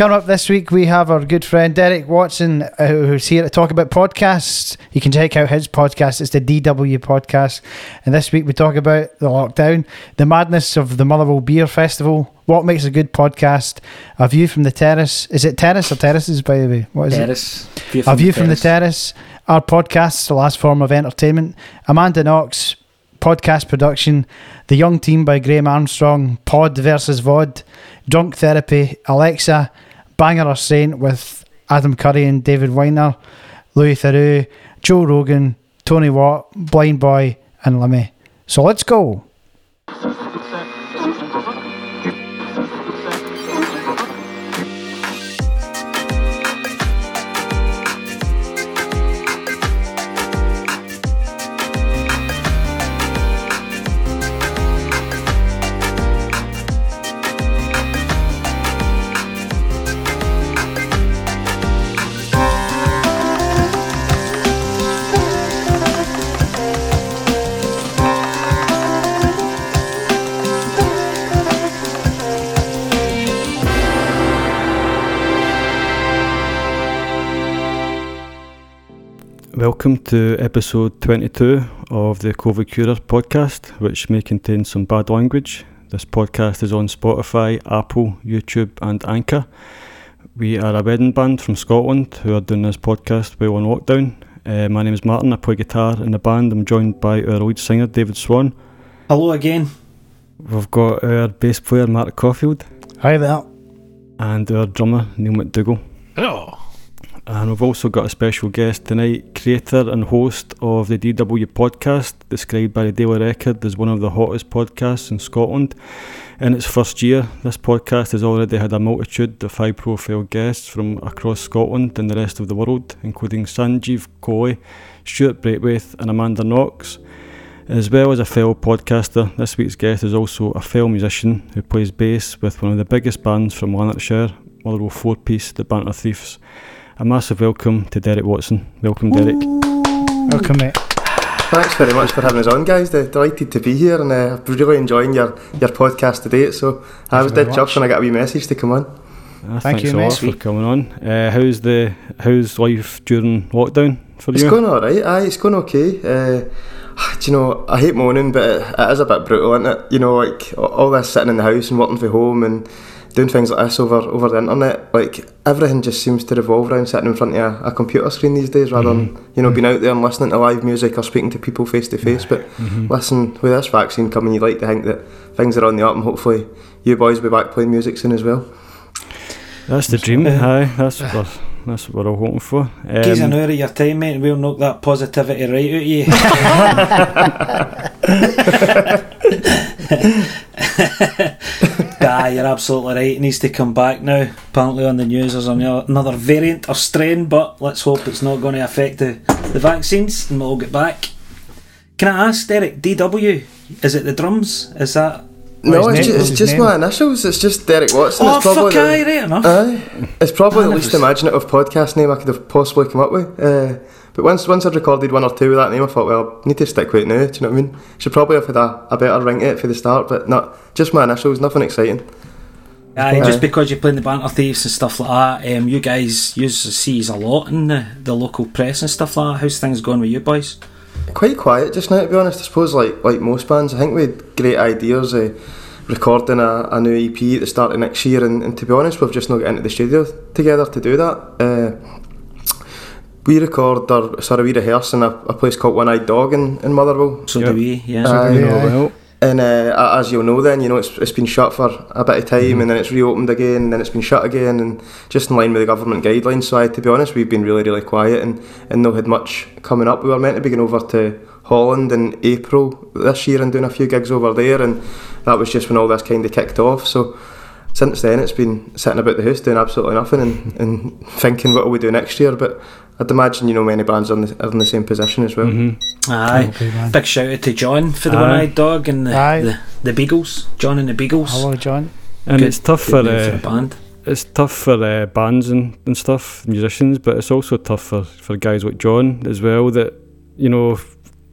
Coming up this week, we have our good friend Derek Watson, uh, who's here to talk about podcasts. You can check out his podcast. It's the DW podcast. And this week, we talk about the lockdown, the madness of the Motherwell Beer Festival, what makes a good podcast, a view from the terrace. Is it terrace or terraces, by the way? What is terrace. it? a view from the terrace. Our podcast, the last form of entertainment. Amanda Knox, podcast production. The Young Team by Graeme Armstrong. Pod versus VOD. Drunk Therapy. Alexa. Banger or Saint with Adam Curry and David Weiner. Louis Theroux. Joe Rogan. Tony Watt. Blind Boy. And Lemmy. So let's go. Welcome to episode 22 of the COVID Curer podcast, which may contain some bad language. This podcast is on Spotify, Apple, YouTube, and Anchor. We are a wedding band from Scotland who are doing this podcast while on lockdown. Uh, my name is Martin, I play guitar in the band. I'm joined by our lead singer, David Swan. Hello again. We've got our bass player, Mark Caulfield. Hi there. And our drummer, Neil McDougall. Hello. And we've also got a special guest tonight, creator and host of the DW podcast, described by the Daily Record as one of the hottest podcasts in Scotland. In its first year, this podcast has already had a multitude of high profile guests from across Scotland and the rest of the world, including Sanjeev Kohli, Stuart Braithwaite, and Amanda Knox. As well as a fellow podcaster, this week's guest is also a fellow musician who plays bass with one of the biggest bands from Lanarkshire, Motherwell Four Piece, the Banter Thieves. A massive welcome to Derek Watson. Welcome, Derek. Welcome, mate. Thanks very much for having us on, guys. De- delighted to be here, and uh, really enjoying your, your podcast today. So I was dead chuffed when I got a wee message to come on. Uh, Thank thanks you, a lot mate. for coming on. Uh, how's the how's life during lockdown for It's you? going all right. Aye, it's going okay. Uh, do you know, I hate moaning, but it, it is a bit brutal, isn't it? You know, like all this sitting in the house and working from home and doing things like this over over the internet. Like everything just seems to revolve around sitting in front of a, a computer screen these days, rather than mm-hmm. you know being mm-hmm. out there and listening to live music or speaking to people face to face. But mm-hmm. listen, with this vaccine coming, you'd like to think that things are on the up, and hopefully you boys will be back playing music soon as well. That's the dream. Aye, that's what we're, that's what we're all hoping for. Gives an Um, hour of your time, mate, and we'll knock that positivity right out of you. Nah, you're absolutely right. It needs to come back now. Apparently, on the news, there's another variant or strain, but let's hope it's not going to affect the, the vaccines and we'll all get back. Can I ask, Derek, DW, is it the drums? Is that. No, it's, name- ju- it's just name? my initials. It's just Derek Watson. Oh, it's probably fuck, the- aye, right enough. Aye, it's probably the least imaginative podcast name I could have possibly come up with. Uh, but once once I'd recorded one or two with that name, I thought, well, I need to stick with it now. Do you know what I mean? Should probably have had a, a better ring to it for the start, but not just my initials. Nothing exciting. Aye, Aye. just because you're playing the banter thieves and stuff like that, um, you guys use the sees a lot in the, the local press and stuff like that. How's things going with you boys? Quite quiet just now, to be honest. I suppose like like most bands, I think we had great ideas. Uh, recording a, a new EP at the start of next year, and, and to be honest, we've just not got into the studio together to do that. Uh, we record or sorry, we rehearse in a, a place called One Eyed Dog in, in Motherwell. So Yep. do we, yeah. Aye. you know, Yeah. well, And uh, as you'll know, then you know it's, it's been shut for a bit of time, and then it's reopened again, and then it's been shut again, and just in line with the government guidelines. So, I, to be honest, we've been really, really quiet, and and not had much coming up. We were meant to be going over to Holland in April this year and doing a few gigs over there, and that was just when all this kind of kicked off. So. Since then, it's been sitting about the house doing absolutely nothing and, and thinking what will we do next year. But I'd imagine you know many bands are in the, are in the same position as well. mhm. Aye. Okay. Big shout out to John for the Aye. one eyed dog and the, Aye. the, the Beagles. John and the Beagles. Hello, John. and Good- it's tough for name for uh, the band. it's tough for uh, bands and, and stuff, musicians, but it's also tough for, for guys like John as well that, you know,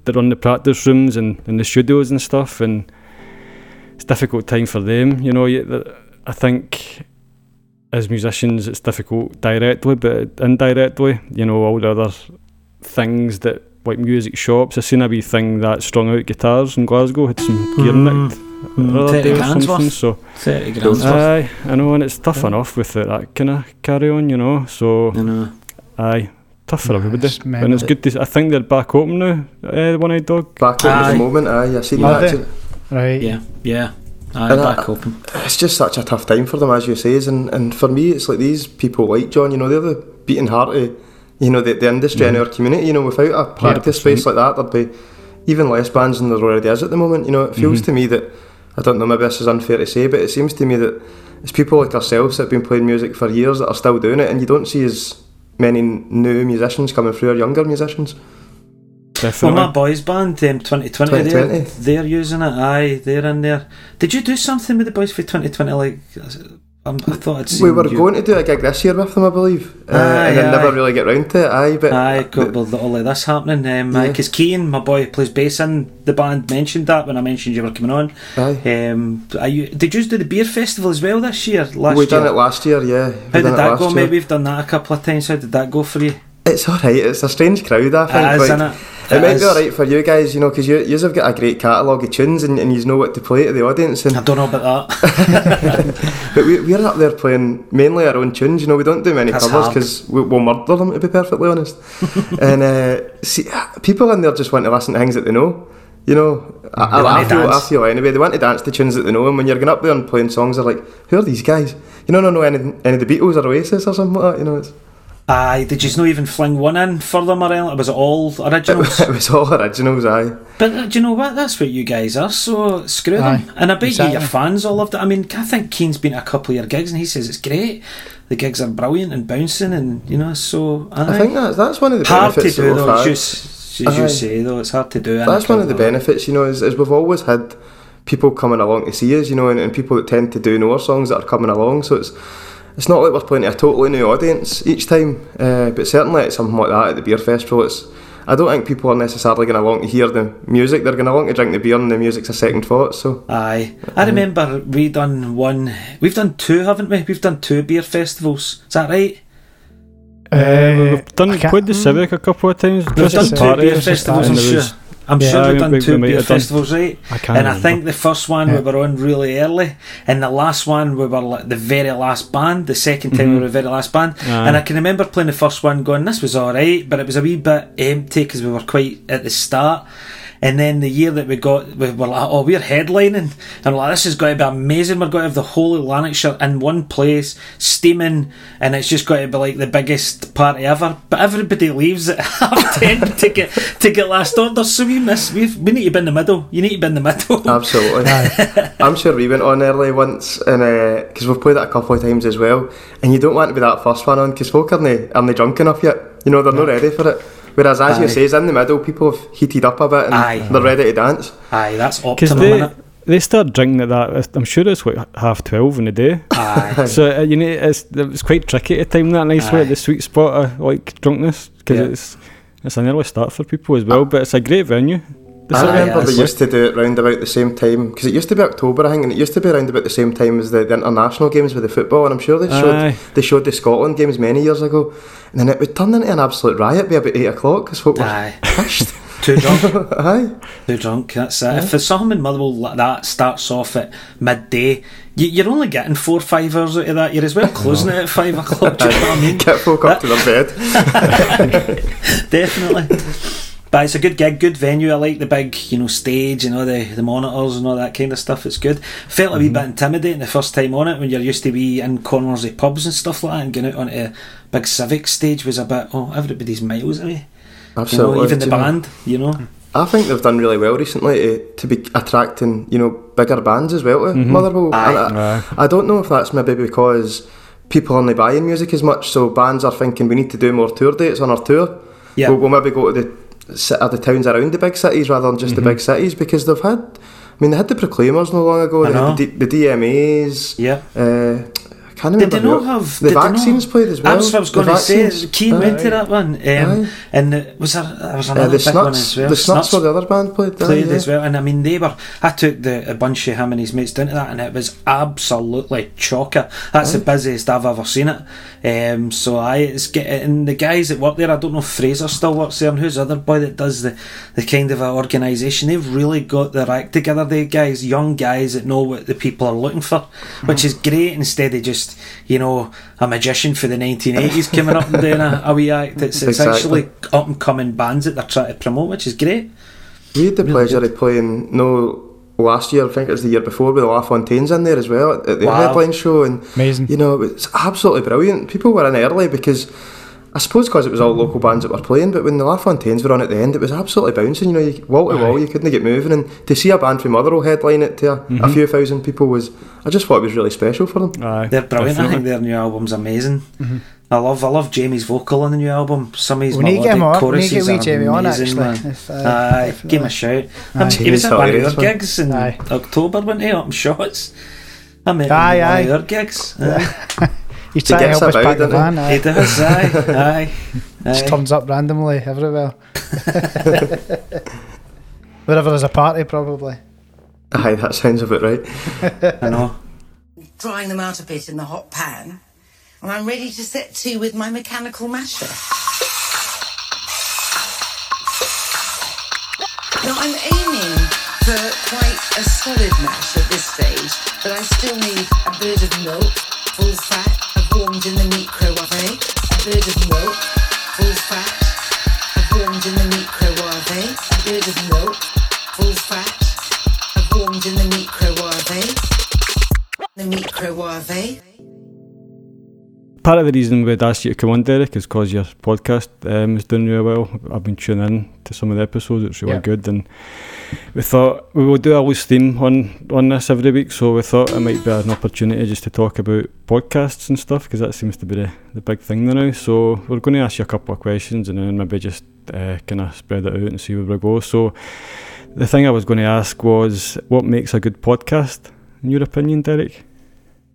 they run the practice rooms and, in the studios and stuff, and it's a difficult time for them. You know, I think as musicians, it's difficult directly, but indirectly, you know, all the other things that like music shops. I seen a wee thing that strung out guitars in Glasgow had some gear Mm. nicked the other 30 day or grand's something. worth. So 30 grand's worth. aye, I know, and it's tough enough with it, that kind of carry on, you know. So You know. aye, tough for Nah, everybody. it's And it's good to. s- I think they're back open now. Uh, One Eyed Dog. Back up at Aye. the moment, aye, I seen Are that. they? Right. Yeah, yeah. Aye, And I- open. It's just such a tough time for them, as you say, and, and for me, it's like these people like John, you know, they're the beating heart of, you know, the, the industry and our community, you know, without a practice space like that, there'd be even less bands than there already is at the moment, you know, it feels Mhm. to me that, I don't know, maybe this is unfair to say, but it seems to me that it's people like ourselves that have been playing music for years that are still doing it, and you don't see as many new musicians coming through, or younger musicians. Well, my boys band, um, 2020, 2020. They're, they're using it. Aye, they're in there. Did you do something with the boys for 2020? Like, um, I thought I'd seen We were you. going to do a gig this year with them, I believe, uh, Aye, and then never really get round to it, aye, but... Aye, got with all of this happening. Yeah. Because Keane, my boy, who plays bass in the band, mentioned that when I mentioned you were coming on. Aye. Um, are you, did you do the beer festival as well this year? Last we year? done it last year, yeah. We How did that go? year. Maybe we've done that a couple of times. How did that go for you? It's alright, it's a strange crowd, I think. It is, like, It, might is. be alright for you guys, you know, because you have got a great catalogue of tunes and, and you know what to play to the audience. And I don't know about that. but we, we're up there playing mainly our own tunes. You know, we don't do many That's covers because we, we'll murder them to be perfectly honest. and uh, see, people in there just want to listen to things that they know. You know, I, I, I feel, I feel anyway. They want to dance to tunes that they know, and when you're going up there and playing songs, they're like, "Who are these guys?" You know, don't know any any of the Beatles or Oasis or something like that. You know, it's, Aye, did you not even fling one in for them or anything? Was it all it, originals? was, it was all originals, aye. But uh, do you know what? That's what you guys are. So screw them. And I bet you your fans all loved it. I mean, I think Keane's been to a couple of your gigs and he says it's great. The gigs are brilliant and bouncing, and you know. So aye. I think that's that's one of the hard to benefits that do we've though. had. As you, as you say though, it's hard to do. That's one of the crowd like that. benefits, you know, is, is we've always had people coming along to see us, you know, and, and people that tend to do know our songs that are coming along. So it's it's not like we're playing to a totally new audience each time, uh, but certainly at something like that at the beer festival, it's. I don't think people are necessarily going to want to hear the music. They're going to want to drink the beer, and the music's a second thought. So Aye, I remember we done one. We've done two, haven't we? We've done two beer festivals. Is that right? Uh, we've done I the Civic a couple of times. We've Christmas done two party, beer Christmas festivals. I'm sure. Yeah. sure we've done we- two we beer have done- festivals, right? I can't. And I think the first one Yeah. we were on really early, and the last one we were like the very last band. The second time we Mhm. were the very last band, Aye. and I can remember playing the first one, going, "This was all right," but it was a wee bit empty because we were quite at the start. And then the year that we got, we were like, "Oh, we're headlining," and we're like, "This is going to be amazing. We're going to have the whole of Lanarkshire in one place, steaming, and it's just going to be like the biggest party ever." But everybody leaves at half ten to get to get last order, so we miss. We we need to be in the middle. You need to be in the middle. absolutely, I'm sure we went on early once, and uh, because we've played it a couple of times as well, and you don't want to be that first one on because folk aren't aren't drunk enough yet. You know, they're not ready for it. Whereas, as you say, is in the middle, people have heated up a bit and Aye. they're ready to dance. Aye, that's Because optimum. they innit? they start drinking at that. I'm sure it's like half twelve in the day. Aye. So uh, you need it's it's quite tricky to time that nice way at the sweet spot of like drunkenness because Yeah. it's it's an early start for people as well. But it's a great venue. I remember they used to do it round about the same time because it used to be October, I think, and it used to be around about the same time as the, the international games with the football. And I'm sure they showed Aye. they showed the Scotland games many years ago, and then it would turn into an absolute riot by about eight o'clock because folk were pissed. Too drunk. Aye, Too drunk. That's it. If the in Motherwell like that starts off at midday, you, you're only getting four or five hours out of that. You're as well closing it at five o'clock. Do you know what I mean? get folk up to their bed. Definitely. But it's a good gig, good venue. I like the big, you know, stage and all the, the monitors and all that kind of stuff. It's good. Felt a wee mm-hmm. bit intimidating the first time on it when you're used to be in corners of pubs and stuff like that and getting out onto a big civic stage was a bit, oh, everybody's miles away. You Absolutely, know, even the do you know? band, you know. I think they've done really well recently to, to be attracting you know bigger bands as well to mm-hmm. Motherwell. Aye. And I, I don't know if that's maybe because people aren't buying music as much, so bands are thinking we need to do more tour dates on our tour. Yeah. We'll, we'll maybe go to the the towns around the big cities rather than just the big cities because they've had. I mean, they had the Proclaimers no long ago. They had the, D, the DMAs. Yeah. Uh, Did they not have the did they not- vaccines played as well? That's what I was The going to say. vaccines. Keane Aye. went to that one, um, Aye. and uh, was there, there was Uh, another the big one as well. the Snuts Snuts were the other band played. aye, played yeah. as well, and I mean they were. I took the a bunch of him and his mates down to that, and it was absolutely chocker. That's the busiest I've ever seen it. Um, so I it's get and the guys that work there. I don't know if Fraser still works there, and who's the other boy that does the the kind of organisation. They've really got their act together. They guys, young guys that know what the people are looking for, which is great. Instead of just you know a magician for the 1980s coming up and doing a, a wee act. It's, it's Exactly. actually up and coming bands that they're trying to promote, which is great. We had the pleasure of playing no last year. I think it was the year before with LaFontaines in there as well at, at the Wow. headline show, and Amazing. you know it's absolutely brilliant. People were in early because. I suppose because it was all local bands that were playing, but when the LaFontaines were on at the end, it was absolutely bouncing. You know, you, wall to wall, you couldn't get moving, and to see a band from Motherwell headline it to a, Mm-hmm. a few thousand people was, I just thought it was really special for them. Aye, They're brilliant. I definitely. think their new album's amazing. I love I love Jamie's vocal on the new album. Some of his We need to get him melodic on. We need choruses are Jamie on amazing, actually. man. If, uh, Aye, definitely. give him a shout. Aye. Um, he was at Jamie's one of your hilarious, man. gigs in Aye. October, wasn't he? Up in Shots. I met him Aye, at one aye. of your gigs. Aye. He's trying to gets help us about, pack the van. he Aye. does. Aye, aye. Just turns up randomly everywhere. Wherever there's a party, probably. Aye, that sounds about right. I know. drying them out a bit in the hot pan, and I'm ready to set to with my mechanical masher. Now I'm aiming for quite a solid mash at this stage, but I still need a bird of milk, full fat, I've warmed in the microwave. A bird of milk, full fat, I've warmed in the microwave. A bird of milk, full fat, I've warmed in the microwave. The microwave. Part of the reason we'd asked you to come on, Derek, is because your podcast um, is doing really well. I've been tuning in to some of the episodes; it's really Yeah. good, and we thought we would do a loose theme on on this every week. So we thought it might be an opportunity just to talk about podcasts and stuff because that seems to be the, the big thing now. So we're going to ask you a couple of questions and then maybe just uh, kind of spread it out and see where we go. So the thing I was going to ask was, what makes a good podcast, in your opinion, Derek?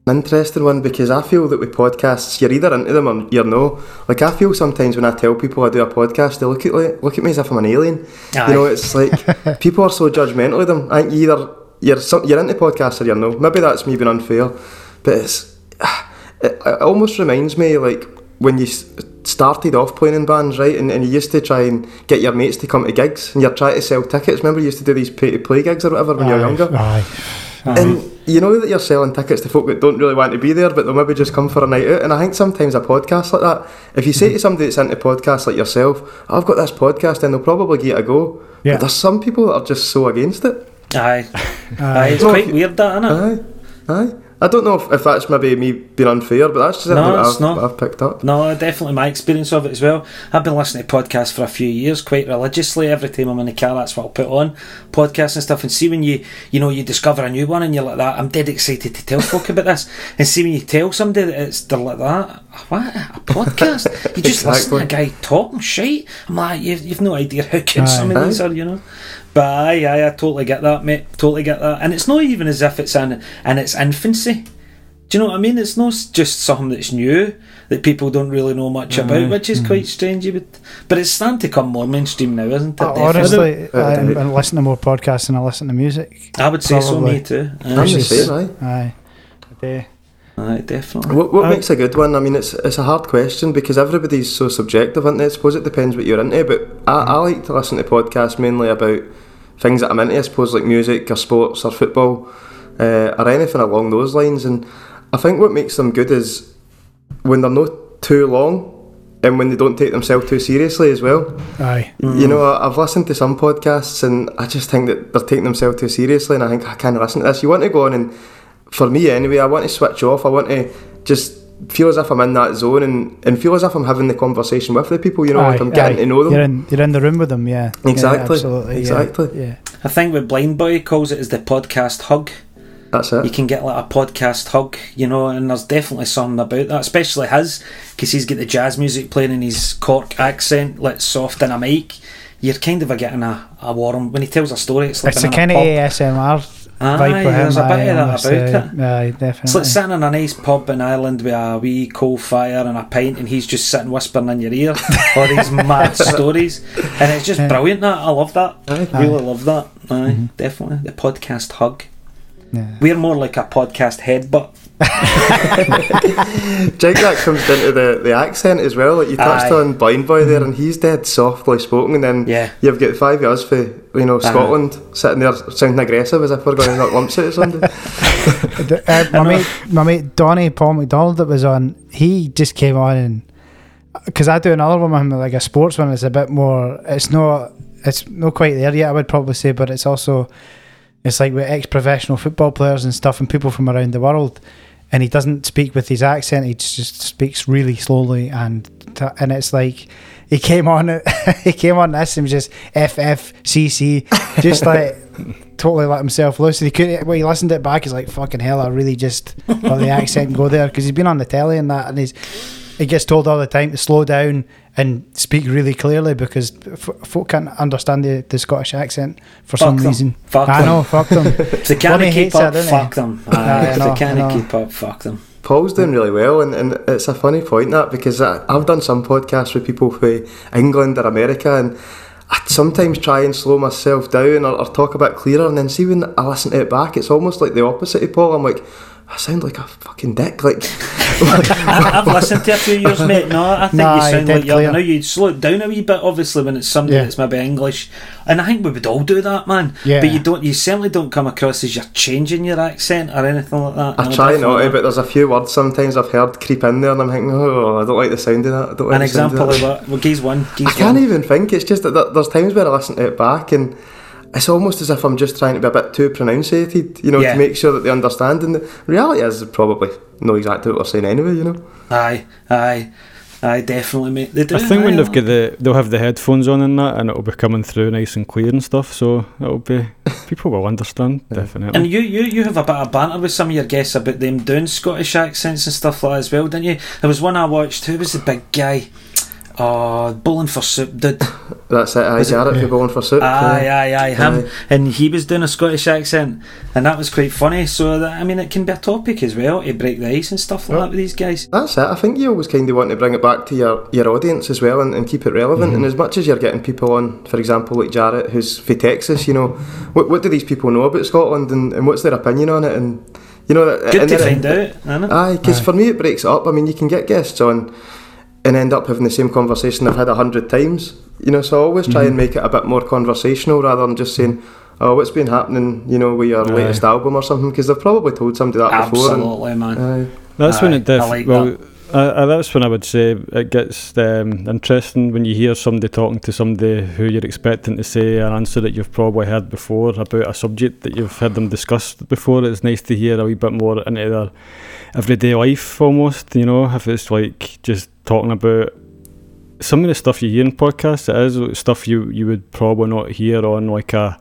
An interesting one because I feel that with podcasts, you're either into them or you're no. Like I feel sometimes when I tell people I do a podcast, they look at like, look at me as if I'm an alien. Aye. You know, it's like people are so judgmental of them. I think either you're some, you're into podcasts or you're no. Maybe that's me being unfair, but it's it, it almost reminds me like when you started off playing in bands, right? And, and you used to try and get your mates to come to gigs, and you're trying to sell tickets. Remember, you used to do these pay to play gigs or whatever when you were Aye, younger. Aye. And you know that you're selling tickets to folk that don't really want to be there, but they'll maybe just come for a night out. And I think sometimes a podcast like that, if you say to mm-hmm. somebody that's into podcasts like yourself, I've got this podcast, then they'll probably give it a go. Yeah. But there's some people that are just so against it. Aye. Aye. Aye. It's quite weird, that, isn't it? Aye, aye. I don't know if, if that's maybe me being unfair, but that's just No, something that it's I've, not. I've picked up. No, definitely my experience of it as well. I've been listening to podcasts for a few years, quite religiously. Every time I'm in the car, that's what I'll put on podcasts and stuff. And see when you, you know, you discover a new one and you're like that. I'm dead excited to tell folk about this. And see when you tell somebody that it's they're like that. What a podcast? You just listen to a guy talking shit. I'm like, you've, you've no idea how good Aye. some of these are, you know. But aye, aye, I totally get that, mate. Totally get that. And it's not even as if it's in in its infancy. Do you know what I mean? It's not just something that's new that people don't really know much about, which is quite strange. But but it's starting to come more mainstream now, isn't it? Uh, Honestly, Uh, I, uh, I listen to more podcasts than I listen to music. I would say so. Me too. Aye, I'm the same, aye. Aye. I aye, definitely. What, what makes a good one? I mean, it's it's a hard question because everybody's so subjective, isn't it? I suppose it depends what you're into, but I, I like to listen to podcasts mainly about things that I'm into, I suppose, like music or sports or football uh, or anything along those lines. And I think what makes them good is when they're not too long and when they don't take themselves too seriously as well. Aye. You know, I- I've listened to some podcasts and I just think that they're taking themselves too seriously, and I think I can't listen to this. You want to go on and, for me anyway, I want to switch off. I want to just feel as if I'm in that zone and, and feel as if I'm having the conversation with the people. You know, like I'm getting aye. to know them. You're in, you're in the room with them, yeah. Yeah, Exactly, absolutely. yeah, exactly. Yeah. I think what Blind Boy calls it is the podcast hug. That's it. You can get like a podcast hug, you know, and there's definitely something about that, especially his, because he's got the jazz music playing in his Cork accent, like soft in a mic. You're kind of a getting a, a warm when he tells a story. It's like It's a in kind of pub. ASMR Aye, vibe with him. there's a bit aye, of that about it. Aye, It's definitely. like sitting in a nice pub in Ireland with a wee coal fire and a pint, and he's just sitting whispering in your ear all these mad stories, and it's just Yeah. brilliant. That I love that. Aye. Really love that. Aye, Mm-hmm. definitely the podcast hug. Yeah. We're more like a podcast headbutt. Do you think that comes down to the, the accent as well? Like you touched Aye. on Blind Boy there, and he's dead softly spoken, and then Yeah. you've got five of us for you know Scotland sitting there sounding aggressive as if we're going to knock lumps out of somebody. D- uh, my mate, my mate Donny Paul McDonald that was on, he just came on and because I do another one with him, like a sports one. It's a bit more. It's not. It's not quite there yet. I would probably say, but it's also. It's like with ex-professional football players and stuff, and people from around the world. And he doesn't speak with his accent. He just speaks really slowly, and and it's like he came on. it- he came on this and was just FFCC, just like totally let himself loose. And he couldn't. When he listened to it back, he's like, "Fucking hell!" I really just let the accent go there because he's been on the telly and that, and he's he gets told all the time to slow down and speak really clearly because f- folk can't understand the, the Scottish accent for Fuck some them. reason. Fuck I them. know, fuck them. If they can't keep hates it, up, doesn't fuck them. Aye, Aye, if know, they can't keep up, fuck them. Paul's doing really well, and, and it's a funny point that because I, I've done some podcasts with people from England or America, and I sometimes try and slow myself down or, or talk a bit clearer, and then see when I listen to it back, it's almost like the opposite of Paul. I'm like, I sound like a fucking dick. Like, I, I've listened to a few years, mate. No, I think Nah, you sound like you're clear. now. You slow it down a wee bit, obviously, when it's somebody Yeah. that's maybe English, and I think we would all do that, man. Yeah. But you don't. You certainly don't come across as you're changing your accent or anything like that. I No, try not to, but there's a few words sometimes I've heard creep in there, and I'm thinking, oh, I don't like the sound of that. I don't like An the example of of that. what? Well, geez one. Geez I can't one. even think. It's just that there's times where I listen to it back and it's almost as if I'm just trying to be a bit too pronunciated, you know, Yeah. to make sure that they understand. And the reality is, probably know exactly what we're saying anyway, you know. Aye, aye, aye. Definitely, mate. They do. I think when aye, they've got the, they'll have the headphones on and that, and it'll be coming through nice and clear and stuff. So it'll be people will understand definitely. And you, you, you have a bit of banter with some of your guests about them doing Scottish accents and stuff like that as well, didn't you? There was one I watched. Who was the big guy? Oh, bowling for soup, dude. That's it. Aye, Is it- Jaret for Bowling for Soup. Aye, yeah. aye, aye, him. Aye. And he was doing a Scottish accent, and that was quite funny. So, that, I mean, it can be a topic as well to break the ice and stuff like that with these guys. That's it. I think you always kind of want to bring it back to your, your audience as well and, and keep it relevant. Mm-hmm. And as much as you're getting people on, for example, like Jaret, who's from Texas, you know, what, what do these people know about Scotland and, and what's their opinion on it? And, you know, Good to find out, isn't it? Aye, because for me it breaks up. I mean, you can get guests on and end up having the same conversation I've had a hundred times. You know, so I always try and make it a bit more conversational rather than just saying, "Oh, what's been happening?" You know, with your Aye. latest album or something, because they've probably told somebody that before. Absolutely, man. Aye. That's when it def- I like well, uh, uh, that's when I would say it gets um, interesting when you hear somebody talking to somebody who you're expecting to say an answer that you've probably heard before about a subject that you've heard them discuss before. It's nice to hear a wee bit more into their everyday life almost, you know, if it's like just talking about some of the stuff you hear in podcasts, it is stuff you, you would probably not hear on like a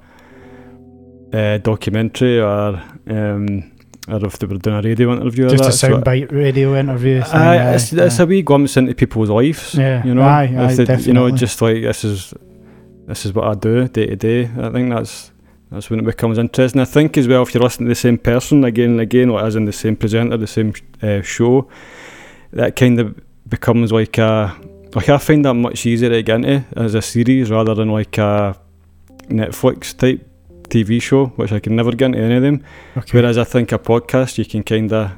uh, documentary or um, or if they were doing a radio interview or Just that. a So soundbite radio interview. thing, Aye, aye, it's, it's a wee glimpse into people's lives. Yeah, you know, aye, aye, they- you know, just like this is this is what I do day to day. I think that's that's when it becomes interesting. I think as well if you're listening to the same person again and again, like as in the same presenter, the same uh, show, that kind of becomes like a like I find that much easier to get into as a series rather than like a Netflix type TV show, which I can never get into any of them. Okay. Whereas I think a podcast, you can kind of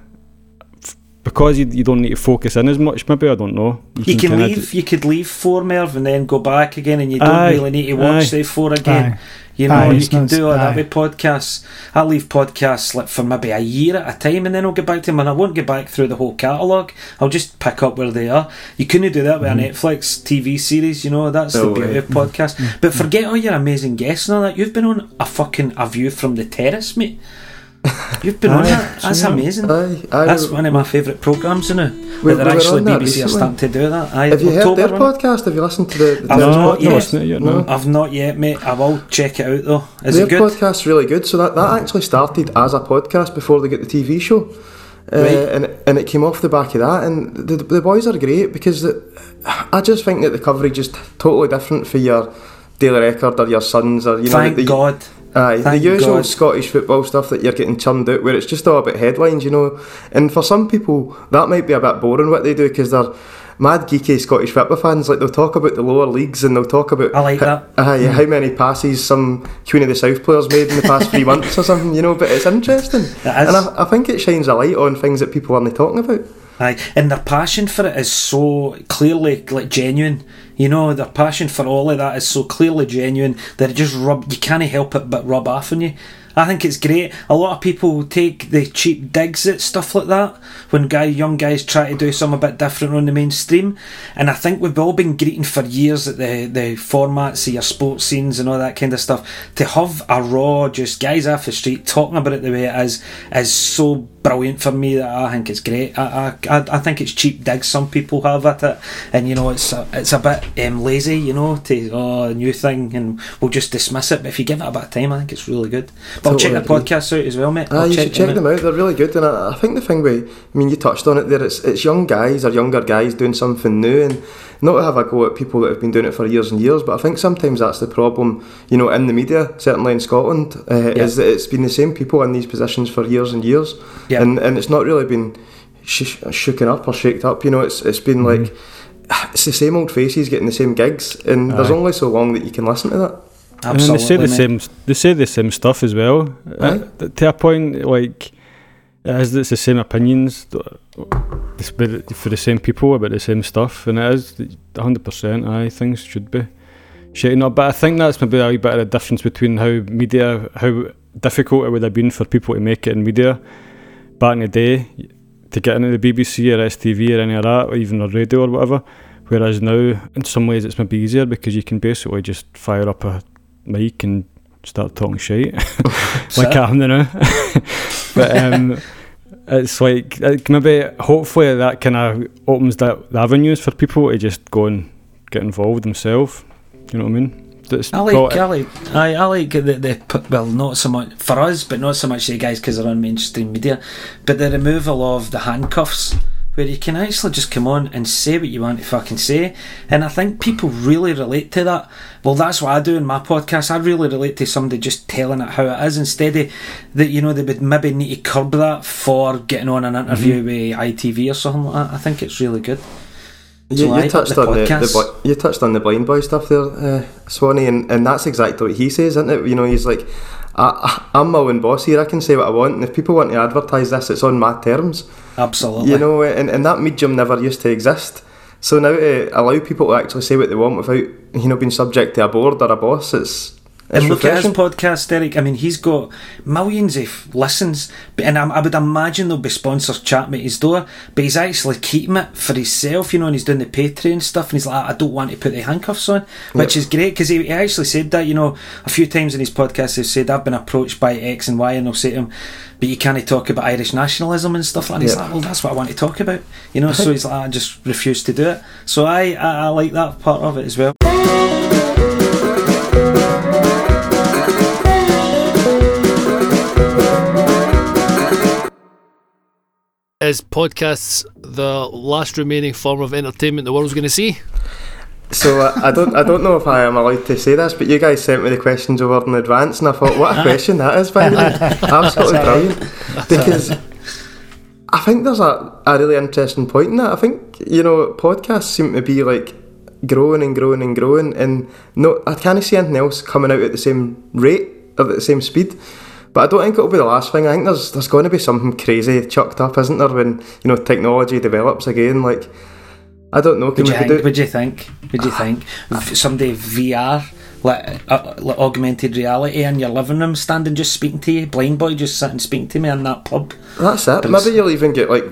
because you, you don't need to focus in as much. Maybe I don't know. You can kinda leave. You could leave four Merv and then go back again, and you don't Aye, really need to watch aye. the four again. Aye. You know, Aye, you can not- do all that aye. with podcasts. I leave podcasts like for maybe a year at a time, and then I'll get back to them, and I won't get back through the whole catalogue. I'll just pick up where they are. You couldn't do that with a mm-hmm. Netflix TV series. You know, that's the oh, beauty way. of podcasts. Mm-hmm. But forget all your amazing guests and all that. You've been on a fucking a view from the terrace, mate. You've been on Aye, that. That's so yeah. amazing. Aye, aye, That's one of my favourite programmes now. We- That they're we were actually on that BBC are recently. starting to do that. Aye, Have you heard their one. podcast? Have you listened to the? the I've No, not not yet. it no. I've not yet, mate. I will check it out though. Is their it good? podcast's really good. So that, that actually started as a podcast before they get the TV show. Uh, Right. and and it came off the back of that, and the, the boys are great because the, I just think that the coverage is totally different for your Daily Record or your Suns or you know Thank the, God. Aye, the usual God. Scottish football stuff that you're getting churned out, where it's just all about headlines, you know. And for some people, that might be a bit boring what they do because they're mad geeky Scottish football fans. Like they'll talk about the lower leagues and they'll talk about I like that. Aye, mm. how many passes some Queen of the South players made in the past three months or something, you know. But it's interesting, is. and I, I think it shines a light on things that people aren't talking about. Aye, and their passion for it is so clearly like genuine. You know, their passion for all of that is so clearly genuine that it just rub. You can't help it but rub off on you. I think it's great. A lot of people take the cheap digs at stuff like that when guy young guys try to do something a bit different on the mainstream. And I think we've all been greeting for years at the the formats of your sports scenes and all that kind of stuff. To have a raw, just guys off the street talking about it the way it is is so brilliant for me that I think it's great. I I, I think it's cheap digs some people have at it, and you know it's a, it's a bit um, lazy, you know, to oh a new thing, and we'll just dismiss it. But if you give it a bit of time, I think it's really good. I'll check the podcast out as well, mate. Ah, I'll you should check them out. They're really good, and I, I think the thing with, I mean, you touched on it there. It's it's young guys or younger guys doing something new, and not to have a go at people that have been doing it for years and years. But I think sometimes that's the problem, you know, in the media, certainly in Scotland, uh, is that it's been the same people in these positions for years and years, Yeah. and and it's not really been sh- shooken up or shaked up. You know, it's it's been like. It's the same old faces getting the same gigs, and there's only so long that you can listen to that. And then they say the mate. same. They say the same stuff as well. Uh, to a point, like it is. It's the same opinions for the same people about the same stuff, and it is hundred percent. I things should be shaking up, but I think that's maybe a wee bit of a difference between how media, how difficult it would have been for people to make it in media back in the day to get into the BBC or STV or any of that, or even on radio or whatever. Whereas now, in some ways, it's maybe easier because you can basically just fire up a mic and start talking shit like I'm doing now. but um, it's like like maybe hopefully that kind of opens that the avenues for people to just go and get involved themselves. You know what I mean? That's I like, I like, I, I like the, the well, not so much for us, but not so much the guys because they're on mainstream media, but the removal of the handcuffs, where you can actually just come on and say what you want to fucking say, and I think people really relate to that. Well, that's what I do in my podcast. I really relate to somebody just telling it how it is instead of that. You know, they would maybe need to curb that for getting on an interview with ITV or something like that. I think it's really good. You, you touched the on the, the you touched on the blind boy stuff there, uh, Swanee, and, and that's exactly what he says, isn't it? You know, he's like, I, I'm my own boss here. I can say what I want, and if people want to advertise this, it's on my terms. Absolutely. You know, and, and that medium never used to exist. So now to allow people to actually say what they want without you know being subject to a board or a boss, it's it's And look at his podcast, Derek. I mean, he's got millions of listens, and I, I would imagine there'll be sponsors chatting at his door. But he's actually keeping it for himself, you know. And he's doing the Patreon stuff, and he's like, ah, I don't want to put the handcuffs on, which is great because he, he actually said that, you know, a few times in his podcast. He's said, I've been approached by X and Y, and they'll say to him, but you can't talk about Irish nationalism and stuff. And he's like, well, that's what I want to talk about, you know. so he's like, I just refuse to do it. So I, I, I like that part of it as well. Is podcasts the last remaining form of entertainment the world's going to see? So uh, I don't I don't know if I am allowed to say this, but you guys sent me the questions over in advance, and I thought, what a question that is, by the way, absolutely brilliant. Because I think there's a, a really interesting point in that. I think you know podcasts seem to be like growing and growing and growing, and no, I can't see anything else coming out at the same rate or at the same speed. But I don't think it'll be the last thing. I think there's there's going to be something crazy chucked up, isn't there? When you know technology develops again, like I don't know. Can Would you, we think, do? would you think? Would you think? Someday VR, like, uh, like augmented reality in your living room, standing just speaking to you, blind boy just sitting speaking to me in that pub. That's it. But it's- Maybe you'll even get like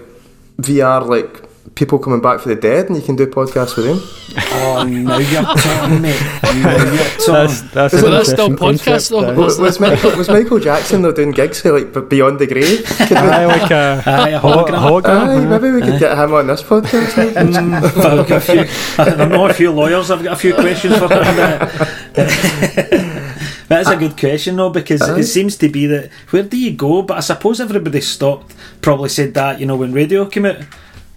VR, like people coming back for the dead, and you can do podcasts with them. Oh, now you're talking, mate. Now you're That's, talking. that's Is an it- that's still podcast, though? Was, was, Michael, was Michael Jackson though doing gigs for like beyond the grave? Could aye. we, like a Aye, a hol- hologram. aye, maybe we could get him on this podcast. Mm, I've got a few, I know a few lawyers. I've got a few questions for them. That's a good question though, because Aye. it seems to be that where do you go? But I suppose everybody stopped. Probably said that you know when radio came out,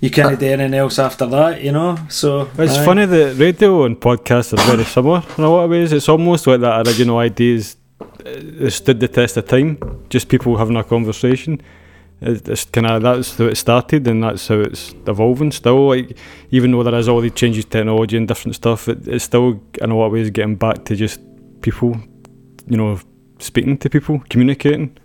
you can't uh, do anything else after that. You know, so It's aye. funny that radio and podcasts are very similar in a lot of ways. It's almost like that original ideas it stood the test of time. Just people having a conversation. It- It's kind of that's how it started, and that's how it's evolving. Still, like even though there is all these changes, technology and different stuff, it, it's still in a lot of ways getting back to just people, you know, speaking to people, communicating.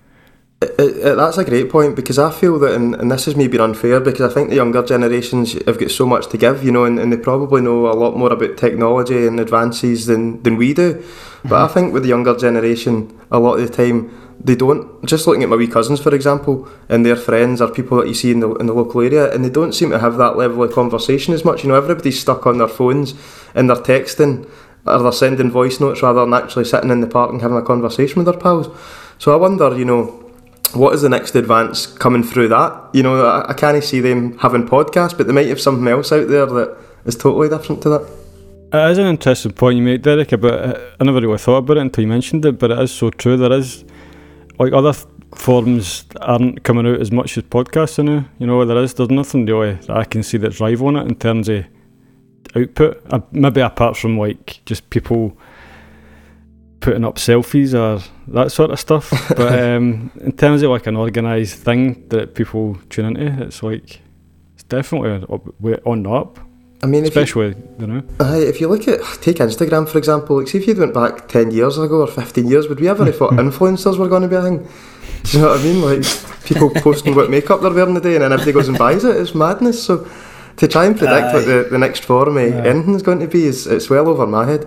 It, it, that's a great point because I feel that, and, and this is maybe unfair because I think the younger generations have got so much to give, you know, and, and they probably know a lot more about technology and advances than, than we do. But I mm-hmm. think with the younger generation, a lot of the time, they don't. Just looking at my wee cousins, for example, and their friends are people that you see in the, in the local area, and they don't seem to have that level of conversation as much. You know, everybody's stuck on their phones and they're texting or they're sending voice notes rather than actually sitting in the park and having a conversation with their pals. So I wonder, you know, what is the next advance coming through that? You know, I, I can't see them having podcasts, but they might have something else out there that is totally different to that. It is an interesting point you make, Derek. About uh, I never really thought about it until you mentioned it, but it is so true. There is like other th- forms aren't coming out as much as podcasts now. You know, there is. There's nothing really that I can see that's on it in terms of output. Uh, maybe apart from like just people putting up selfies or that sort of stuff. but um, in terms of like an organised thing that people tune into, it's like it's definitely on the up. I mean, if you, Especially, you know. aye, if you look at take Instagram for example, like see if you went back ten years ago or fifteen years, would we ever have thought influencers were going to be a thing? Do you know what I mean? Like people posting what makeup they're wearing today, and then everybody goes and buys it. It's madness. So to try and predict what the, the next form of anything is going to be is it's well over my head.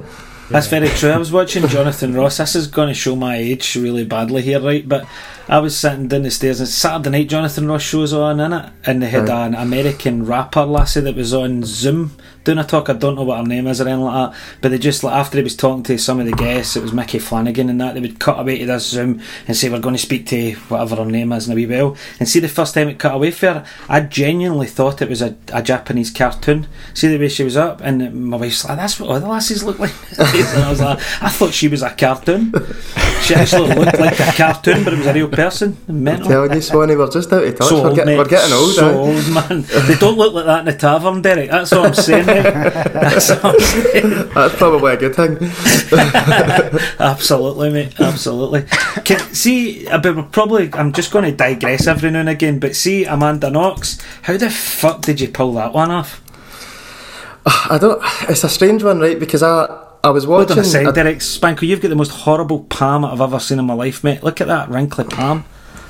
That's very true. I was watching Jonathan Ross. This is going to show my age really badly here, right? But I was sitting down the stairs and Saturday night Jonathan Ross shows on in it, and they had Aye. an American rapper lassie that was on Zoom doing a talk. I don't know what her name is or anything like that. But they just like after he was talking to some of the guests, it was Micky Flanagan and that they would cut away to this Zoom and say we're going to speak to whatever her name is in a wee while. And see the first time it cut away for her, I genuinely thought it was a, a Japanese cartoon. See the way she was up, and my wife's like, "That's what other lassies look like." and I was like, "I thought she was a cartoon." She actually looked like a cartoon, but it was a real person. Mental. Telling you, Swanee, we're just out of touch. So we're, old, get, we're getting old. So old, man. They don't look like that in the tavern, Derek. That's what I'm saying. That's what I'm saying. That's probably a good thing. Absolutely, mate. Absolutely. Can, see, probably. I'm just going to digress every now and again, but see, Amanda Knox. How the fuck did you pull that one off? I don't. It's a strange one, right? Because I I was Hold watching. on a second, Derek Spanko. You've got the most horrible palm I've ever seen in my life, mate. Look at that wrinkly palm.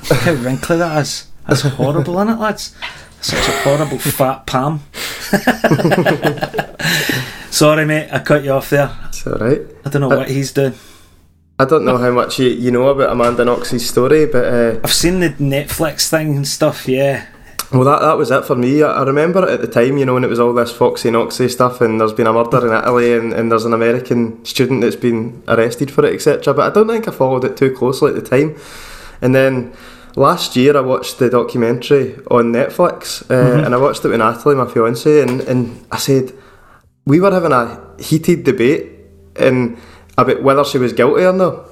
Look how wrinkly that is. That's horrible, isn't it, lads? Such a horrible fat palm. Sorry, mate. I cut you off there. it's all right. I don't know what he's doing. I don't know how much you, you know about Amanda Knox's story, but uh, I've seen the Netflix thing and stuff. Yeah. well, that that was it for me. I, I remember at the time, you know, when it was all this Foxy Knoxy stuff, and there's been a murder in Italy, and, and there's an American student that's been arrested for it, etc. But I don't think I followed it too closely at the time. And then last year, I watched the documentary on Netflix, uh, and I watched it with Natalie, my fiance, and and I said we were having a heated debate in about whether she was guilty or not.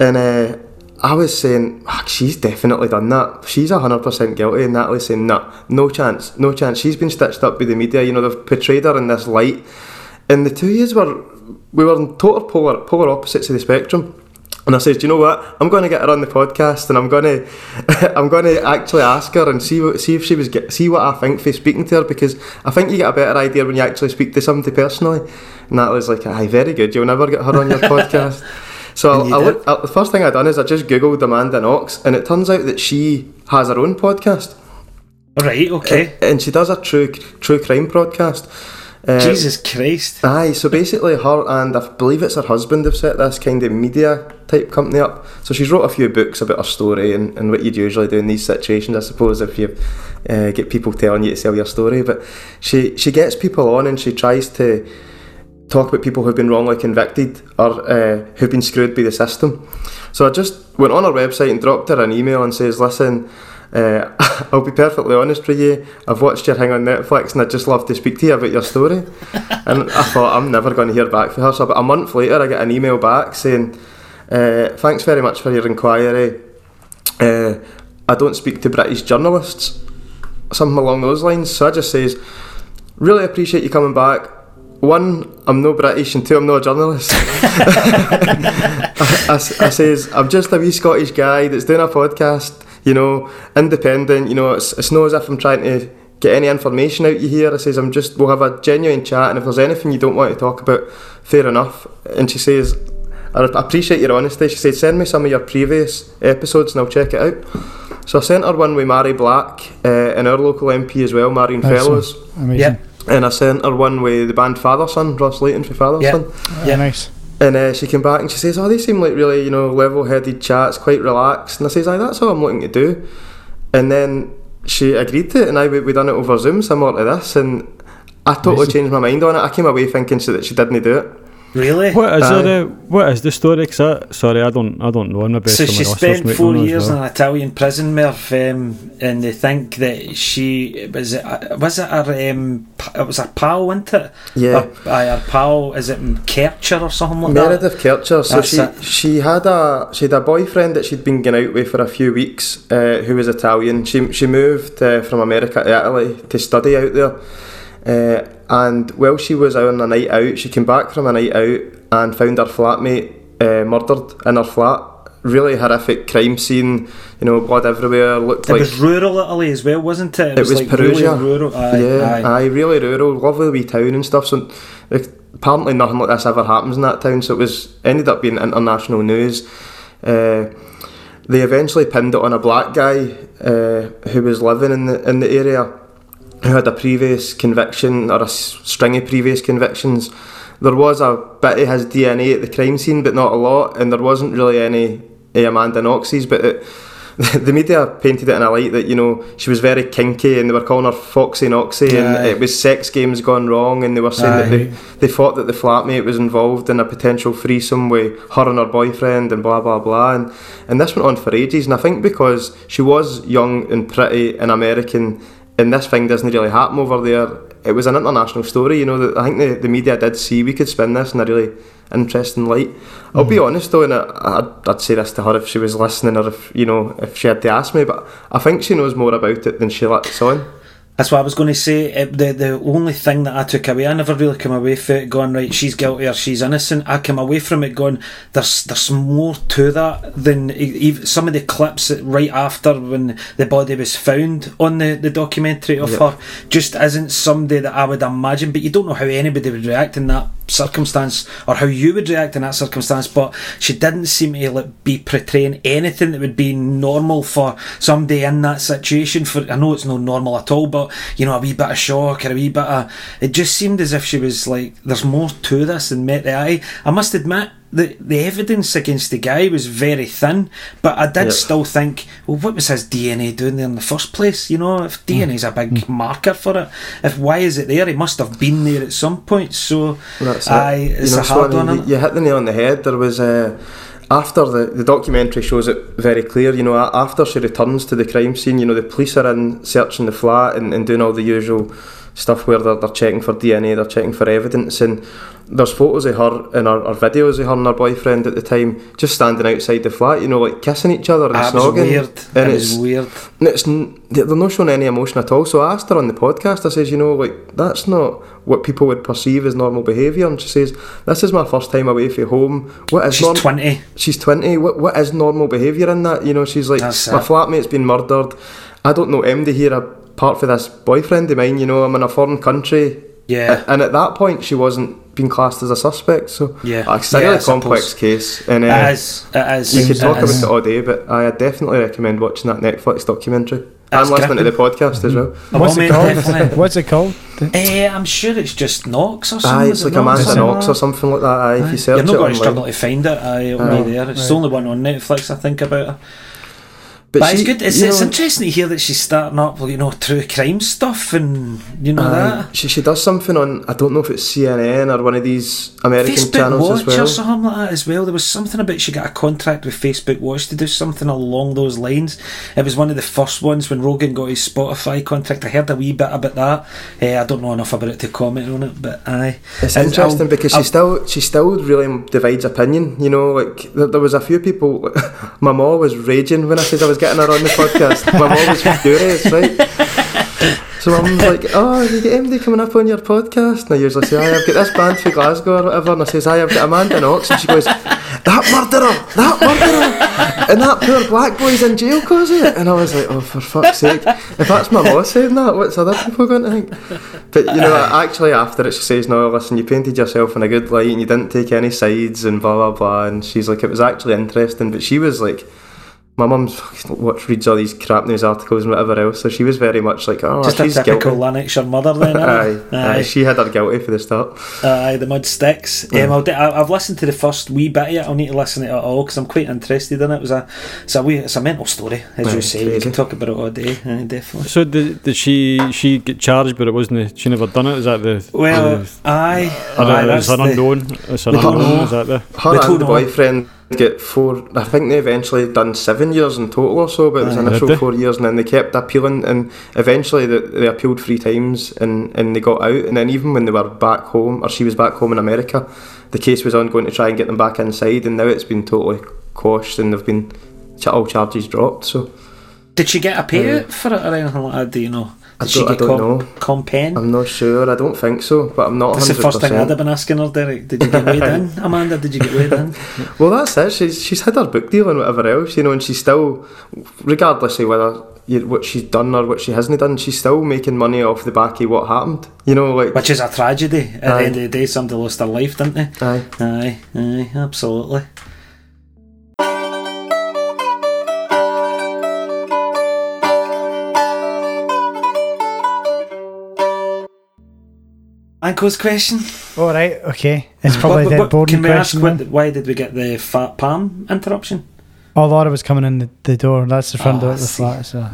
And uh, I was saying, "Ah, she's definitely done that. She's 100% guilty. And Natalie's saying, no, no chance, no chance. She's been stitched up by the media. You know, they've portrayed her in this light. And the two years were, we were in total polar, polar opposites of the spectrum. And I said, "Do you know what? I'm going to get her on the podcast, and I'm going to, I'm going to actually ask her and see what, see if she was, get, see what I think for speaking to her because I think you get a better idea when you actually speak to somebody personally." And that was like, "Aye, very good. You'll never get her on your podcast." So I, I looked, uh, the first thing I done is I just googled Amanda Knox, and it turns out that she has her own podcast, Right. Okay. and she does a true true crime podcast. Uh, Jesus Christ. Aye, so basically her and I believe it's her husband have set this kind of media type company up. So she's wrote a few books about her story and, and what you'd usually do in these situations, I suppose, if you uh, get people telling you to sell your story. But she, she gets people on and she tries to talk about people who've been wrongly convicted or uh, who've been screwed by the system. So I just went on her website and dropped her an email and says, listen, uh, I'll be perfectly honest with you. I've watched your thing on Netflix and I'd just love to speak to you about your story. and I thought, I'm never going to hear back from her. So about a month later, I get an email back saying, uh, thanks very much for your inquiry. Uh, I don't speak to British journalists. Something along those lines. So I just says, really appreciate you coming back. one, I'm no British, and two, I'm not a journalist. I, I, I says, I'm just a wee Scottish guy that's doing a podcast, you know, independent, you know, it's, it's not as if I'm trying to get any information out you here. I says, I'm just, we'll have a genuine chat, and if there's anything you don't want to talk about, fair enough. And she says, I appreciate your honesty. She said, send me some of your previous episodes and I'll check it out. So I sent her one with Mary Black uh, and our local MP as well, Marion Excellent. Fellows. Amazing. Yeah. And I sent her one with the band Father Son, Ross Layton for Father Yeah. Son. Yeah, nice. And uh, she came back and she says, "Oh, they seem like really, you know, level-headed chats, quite relaxed." And I says, "Aye, that's all I'm looking to do." And then she agreed to it, and I we, we done it over Zoom, similar to this, and I totally Amazing. changed my mind on it. I came away thinking so that she didn't do it. Really? What is Aye. there? Uh, what is the story? 'Cause I, sorry, I don't. I don't know. I'm the best. So she spent four know as years in an Italian prison, Merv, um, and they think that she was it. uh, Was it her? Um, it was her pal, wasn't it? Yeah. Her, aye, her pal. Is it Kercher or something like that? Meredith Kercher. So That's she it. she had a she had a boyfriend that she'd been going out with for a few weeks, uh, who was Italian. She she moved uh, from America to Italy to study out there, uh, and while she was out on a night out, she came back from a night out and found her flatmate uh, murdered in her flat. Really horrific crime scene. You know, blood everywhere. Looked It like was rural Italy as well, wasn't it? it was like Perugia. Really rural. Aye, yeah, aye. aye. really rural, lovely wee town and stuff. So apparently nothing like this ever happens in that town. So it was ended up being international news. Uh, they eventually pinned it on a black guy uh, who was living in the in the area, who had a previous conviction or a string of previous convictions. There was a bit of his DNA at the crime scene, but not a lot, and there wasn't really any Amanda Knox's. But it, the media painted it in a light that you know she was very kinky, and they were calling her Foxy Knoxy, and it was sex games gone wrong, and they were saying that they, they thought that the flatmate was involved in a potential threesome with her and her boyfriend, and blah blah blah, and and this went on for ages. And I think because she was young and pretty and American, and this thing doesn't really happen over there. It was an international story, you know. That I think the, the media did see we could spin this in a really interesting light. I'll be mm. honest though, and I, I'd, I'd say this to her if she was listening, or if you know, if she had to ask me. But I think she knows more about it than she lets on. That's what I was going to say. It, the the only thing that I took away, I never really came away from it going right. She's guilty or she's innocent. I came away from it going there's there's more to that than even some of the clips right after when the body was found on the, the documentary of Yep. her just isn't somebody that I would imagine. But you don't know how anybody would react in that circumstance or how you would react in that circumstance. But she didn't seem to like, be portraying anything that would be normal for somebody in that situation. For I know it's not normal at all, but you know a wee bit of shock or a wee bit of it just seemed as if she was like, "There's more to this than met the eye." I must admit. The, the evidence against the guy was very thin, but I did Yep. still think, well, what was his DNA doing there in the first place? You know, if DNA is a big marker for it, if why is it there? He must have been there at some point. So, it. aye, it's you know, a hard one. you, you hit the nail on the head. There was uh, after the the documentary shows it very clear. You know, after she returns to the crime scene, you know, the police are in searching the flat and, and doing all the usual stuff where they're, they're checking for DNA, they're checking for evidence, and there's photos of her and her, or videos of her and her boyfriend at the time just standing outside the flat. You know, like kissing each other and was snogging. weird. And it it's weird. and it's they're not showing any emotion at all. So I asked her on the podcast. I says, you know, like that's not what people would perceive as normal behaviour. And she says, this is my first time away from home. What is She's norm- 20. She's twenty. What what is normal behaviour in that? You know, she's like That's my it. flatmate's been murdered. I don't know MD here apart from this boyfriend of mine. You know, I'm in a foreign country. Yeah. And at that point, she wasn't being classed as a suspect. So Yeah. it's a Yeah, really I complex suppose. case. And uh, It is. It is. you could it talk about is. it all day, but I definitely recommend watching that Netflix documentary That's and listening to the podcast as well. Oh, What's it called? What's it called? Eh, I'm sure it's just Knox or something. Aye, it's like Knox Amanda something Knox or something like that. Aye, if Aye. you search You're not it going to online. struggle to find it. Aye, it'll Aye. be there. It's Right. the only one on Netflix, I think, about her. But, But, it's good. It's, it's know, interesting to hear that she's starting up, you know, true crime stuff and, you know, aye, that. she she does something on I don't know if it's CNN or one of these American Facebook channels Watch as well. or something like that as well. There was something about she got a contract with Facebook Watch to do something along those lines. It was one of the first ones when Rogan got his Spotify contract. I heard a wee bit about that. Eh, I don't know enough about it to comment on it, but aye. It's And interesting I'll- because I'll- she still she still really divides opinion. You know, like there, there was a few people. my mom was raging when I said I was getting her on the podcast. my mom was furious, right? So my mum's like, oh, you get MD coming up on your podcast? And I usually say, I've got this band from Glasgow or whatever. And I says, I've got Amanda Knox. And she goes, that murderer, that murderer. And that poor black boy's in jail cause of it. And I was like, oh, for fuck's sake. If that's my boss saying that, what's other people going to think? But, you know, actually after it, she says, no, listen, you painted yourself in a good light and you didn't take any sides and blah, blah, blah. And she's like, it was actually interesting. But she was like, my mum's watch reads all these crap news articles and whatever else, so she was very much like, oh, Just a typical guilty. Lanarkshire mother then. Aye, eh? aye, she had her guilty for the start. Aye, the mud sticks. Um, I'll, I- I've listened to the first wee bit of it. I'll need to listen to it all because I'm quite interested in it. It was a, it's a wee, it's a mental story, as Aye, you say. You crazy. can talk about it all day. Aye, definitely. So did, did she she get charged, but it wasn't she never done it? Is that the Well, the- aye, or aye, it's that's an the- unknown? It's an We don't unknown. know. Is that the? Her We don't and the know. boyfriend get four. I think they eventually done seven years in total or so, but it was Aye. initial four years, and then they kept appealing, and eventually they, they appealed three times, and, and they got out. And then even when they were back home, or she was back home in America, the case was ongoing to try and get them back inside, and now it's been totally quashed, and they've been all charges dropped. So Did she get a payout um, for it or anything like that? Do you know? I Did she don't- get com- compen? I'm not sure. I don't think so, but I'm not. That's the 100%. first thing I'd have been asking her, Derek. Did you get weighed in? Amanda, did you get weighed in? Well, that's it. She's, she's had her book deal and whatever else, you know, and she's still, regardless of whether you, what she's done or what she hasn't done, she's still making money off the back of what happened. You know, like Which is a tragedy. At Aye. the end of the day, somebody lost their life, didn't they? aye. Aye, aye, absolutely. Ankle's question. All right, okay. It's probably What- a dead what- boring Can we ask question. what, why did we get the fat palm interruption? Oh, Laura was coming in the, the door. That's the front Oh, door of the flat. So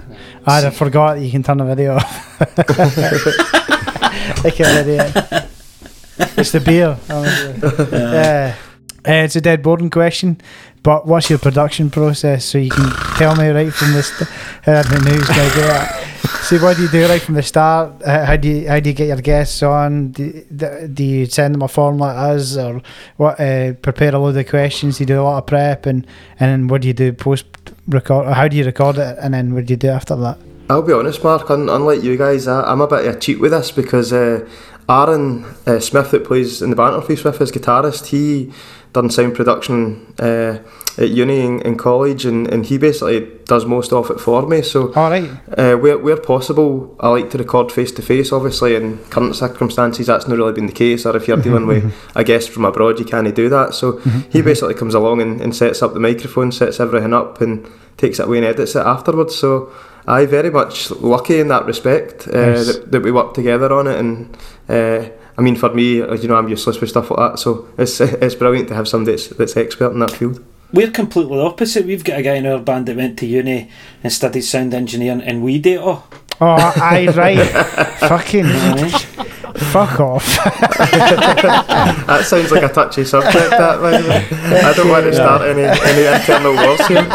I had forgot you can turn the video off. like an idiot. It's the beer. Yeah. Uh, it's a dead boring question, but what's your production process? So you can tell me right from the start. I do that. See, what do you do right from the start? How do you how do you get your guests on? Do, do do you send them a form like us, or what? Uh, prepare a load of questions. You do a lot of prep, and and then what do you do post record? Or how do you record it, and then what do you do after that? I'll be honest, Mark. Un- unlike you guys, I- I'm a bit of a cheat with this because uh, Aaron uh, Smith, that plays in the Banterfeast with his guitarist, he done sound production uh, at uni in, in college, and, and he basically does most of it for me. So All right. Uh, where, where possible, I like to record face to face. Obviously, in current circumstances, that's not really been the case. Or if you're dealing with a guest from abroad, you can't do that. So he basically comes along and, and sets up the microphone, sets everything up, and takes it away and edits it afterwards. So I very much lucky in that respect uh, Nice. that, that we work together on it. And uh, I mean, for me, as you know, I'm useless with stuff like that. So it's it's brilliant to have somebody that's, that's expert in that field. We're completely opposite. We've got a guy in our band that went to uni and studied sound engineering, and we do it all. Oh, I right. Fucking Aye. Fuck off. That sounds like a touchy subject. That by the way. I don't want to start any any internal wars here.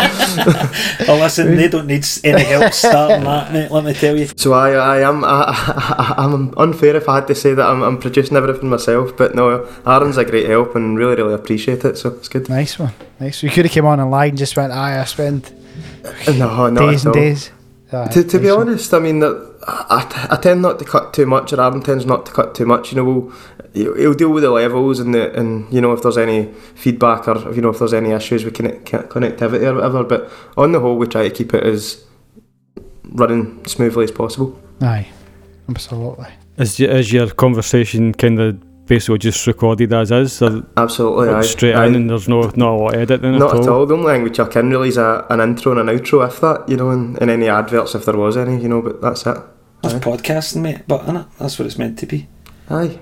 oh, listen, they don't need any help starting that, mate. Let me tell you. So I, I am I, I, I'm unfair if I had to say that I'm, I'm producing everything myself, but no, Aaron's a great help and really really appreciate it. So it's good. Nice one. Nice. We could have came on and lied and just went, aye, I spend No, no, days and days. Aye, To, to be honest, I mean, that I, I tend not to cut too much, or Aaron tends not to cut too much. You know, we'll, he'll he'll deal with the levels and the and you know if there's any feedback or you know if there's any issues with connect, connectivity or whatever. But on the whole, we try to keep it as running smoothly as possible. Aye, absolutely. Is, y- is your conversation kind of basically just recorded as is, or Absolutely, aye. straight aye. in, and there's no not a lot of editing Not at at all? all. The only thing we chuck in really is a, an intro and an outro, if that, you know, and, and any adverts if there was any, you know, but that's it. That's Aye. podcasting, mate. But innit? that's what it's meant to be. Aye.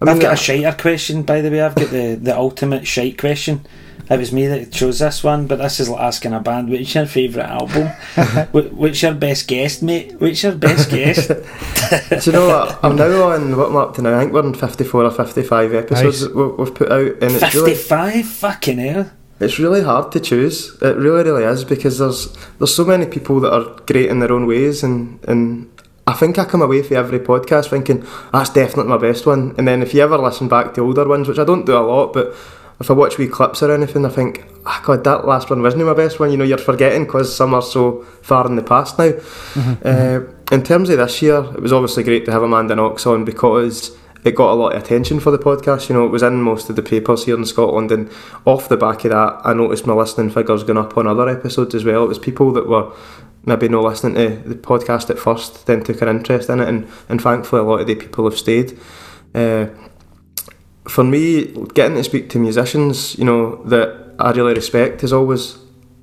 I I have mean, got a shiter question, by the way. I've got the, the ultimate shite question. It was me that chose this one, but this is like asking a band, what's your favourite album? Wh- what's your best guest, mate? What's your best guest? do you know what? I'm now on, what am I up to now? I think we're on 54 or 55 episodes Nice. that we- we've put out, and it's really, 55? Fucking hell. it's really hard to choose. It really, really is, because there's there's so many people that are great in their own ways, and, and I think I come away from every podcast thinking, that's definitely my best one. And then if you ever listen back to older ones, which I don't do a lot, but if I watch wee clips or anything, I think, ah, God, that last one wasn't my best one. You know, you're forgetting because some are so far in the past now. Uh, in terms of this year, it was obviously great to have Amanda Knox on because it got a lot of attention for the podcast. You know, it was in most of the papers here in Scotland, and off the back of that, I noticed my listening figures going up on other episodes as well. It was people that were maybe not listening to the podcast at first, then took an interest in it, and, and thankfully a lot of the people have stayed. Uh, for me, getting to speak to musicians, you know, that I really respect is always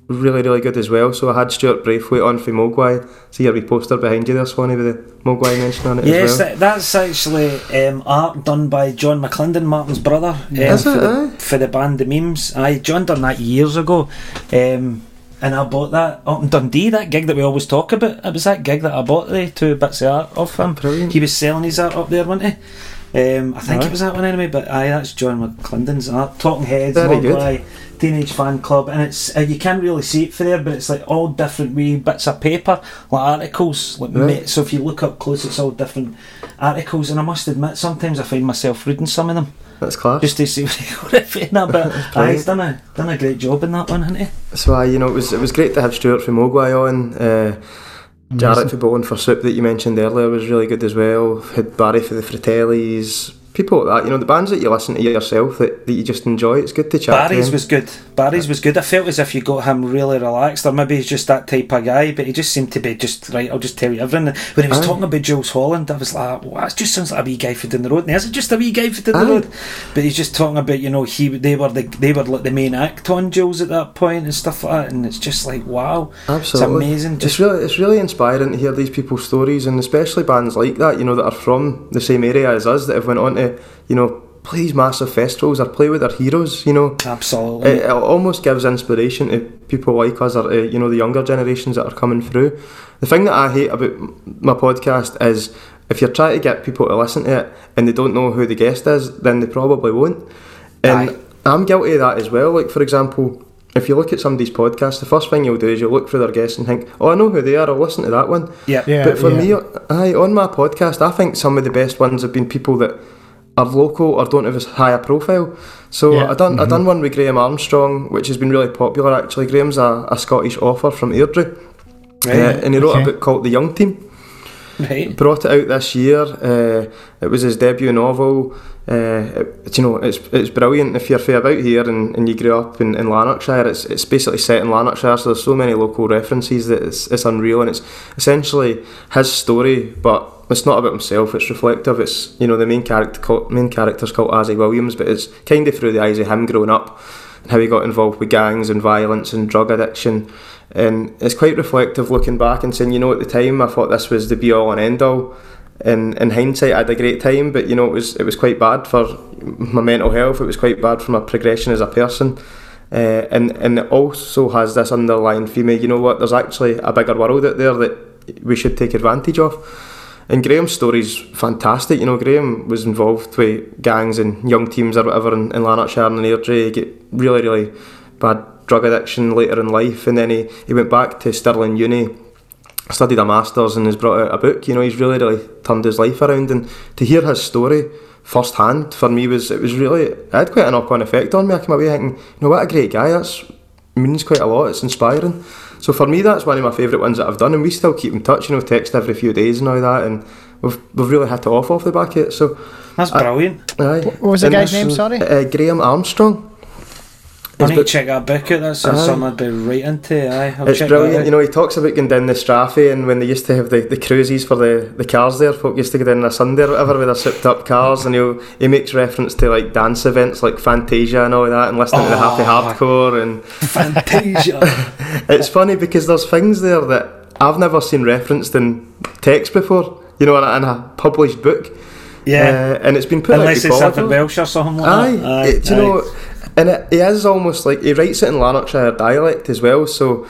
really, really good as well. So I had Stuart Braithwaite on for Mogwai. See your wee poster behind you there, Swanee, with the Mogwai mention on it Yes, as well. that, that's actually um, art done by John McClendon, Martin's brother, um, Is for, it, the, for the band The Memes. Aye, John done that years ago. Um, and I bought that up in Dundee, that gig that we always talk about. It was that gig that I bought the two bits of art off him. Brilliant. He was selling his art up there, wasn't he? Um, I think it was that one anyway, but aye, that's John McClendon's art. Talking Heads, Very good. Mogwai, Teenage Fanclub, and it's uh, you can't really see it for there, but it's like all different wee bits of paper, like articles. Like Right. so if you look up close, it's all different articles, and I must admit sometimes I find myself reading some of them That's class. just to see what it for. No, but aye, he's done a done a great job in that one, hasn't he? So I, you know, it was it was great to have Stuart from Mogwai on. Uh, Jaret for Bowling for Soup that you mentioned earlier was really good as well. Had Barry for the Fratellis. People like that, you know, the bands that you listen to yourself that, that you just enjoy. It's good to chat. Barry's to was good. Barry's was good. I felt as if you got him really relaxed, or maybe he's just that type of guy. But he just seemed to be just right. I'll just tell you everything. When he was Aye. talking about Jools Holland, I was like, "Well, that just sounds like a wee guy for down the road." And is it just a wee guy for down the road? But he's just talking about you know he they were the they were like the main act on Jools at that point and stuff like that. And it's just like wow, Absolutely. it's amazing. It's Just really, it's really inspiring to hear these people's stories, and especially bands like that, you know, that are from the same area as us, that have went on to, you know, play these massive festivals or play with their heroes. You know, absolutely. it, it almost gives inspiration to people like us, or to, you know, the younger generations that are coming through. The thing that I hate about my podcast is if you're trying to get people to listen to it and they don't know who the guest is, then they probably won't. And Aye. I'm guilty of that as well. Like for example, if you look at somebody's podcast, the first thing you'll do is you'll look through their guests and think, "Oh, I know who they are. I'll listen to that one." yeah. Yeah. but for me, uh, aye, on my podcast, I think some of the best ones have been people that are local or don't have as high a profile. So Yeah. I done I done one with Graeme Armstrong, which has been really popular. Actually, Graeme's a, a Scottish author from Airdrie, Right. uh, and he wrote Okay. a book called The Young Team. right. Brought it out this year. Uh, it was his debut novel. Uh, it, you know, it's it's brilliant if you're fair about here and, and you grew up in, in Lanarkshire. It's it's basically set in Lanarkshire, so there's so many local references that it's, it's unreal, and it's essentially his story, but it's not about himself. It's reflective. It's you know the main character main character's called Azzy Williams, but it's kind of through the eyes of him growing up and how he got involved with gangs and violence and drug addiction. And it's quite reflective looking back and saying, you know, at the time I thought this was the be all and end all. And in hindsight, I had a great time, but you know, it was it was quite bad for my mental health. It was quite bad for my progression as a person. Uh, and and it also has this underlying theme. You know what? There's actually a bigger world out there that we should take advantage of. And Graeme's story's fantastic. You know, Graeme was involved with gangs and young teams or whatever in, in Lanarkshire and Airdrie. He get really, really bad drug addiction later in life, and then he, he went back to Stirling Uni, studied a masters, and has brought out a book. You know, he's really, really turned his life around. And to hear his story firsthand for me was it was really it had quite a knock on effect on me. I came away thinking, you know, what a great guy. That's means quite a lot. It's inspiring. So for me, that's one of my favourite ones that I've done, and we still keep in touch. You know, text every few days and all that, and we've we've really hit it off off the back of it. So, That's I- brilliant. aye. What was the And guy's name? Sorry. Uh, Graeme Armstrong. I need to check that book out. That's Aye. something I'd be right into. Aye, I'll It's check brilliant. You know, he talks about going down the Strathie and when they used to have the, the cruises for the, the cars there, folk used to go down on a Sunday or whatever with their souped up cars and he'll, he makes reference to like dance events like Fantazia and all that and listening to the happy Oh. hardcore and Fantazia. it's funny because there's things there that I've never seen referenced in text before, you know, in a, in a published book. yeah. Uh, and it's been put Unless out it's in Welsh or something like Aye, that. it- do you know, and it, it is almost like he writes it in Lanarkshire dialect as well. So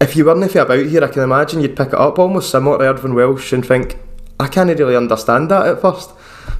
if you weren't about here, I can imagine you'd pick it up almost similar to Irvine Welsh and think, I can't really understand that at first.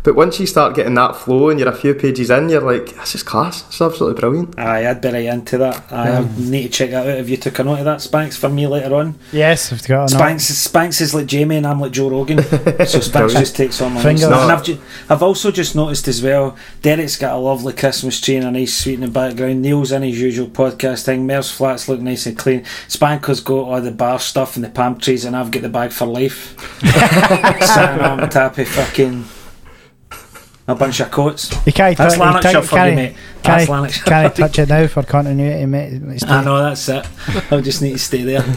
But once you start getting that flow and you're a few pages in, you're like, this is class. It's absolutely brilliant. Aye, I'd be right into that. Aye, I need to check that out. If you took a note of that, Spanks, for me later on? Yes, I've got a note. Spanks, Spanks is like Jamie and I'm like Joe Rogan. so Spanks just takes on my Finger- notes. No. And I've, ju- I've also just noticed as well, Derek's got a lovely Christmas tree and a nice sweet in the background. Neil's in his usual podcast thing. Mer's flats look nice and clean. Spanker's got all the bar stuff and the palm trees and I've got the bag for life. Sitting on top of fucking a bunch of coats. You can't, That's tou- you Lanarkshire can't- for you, mate. That's Can't, Lanarkshire. can't touch it now for continuity, mate. It's I know, that's it. I'll just need to stay there.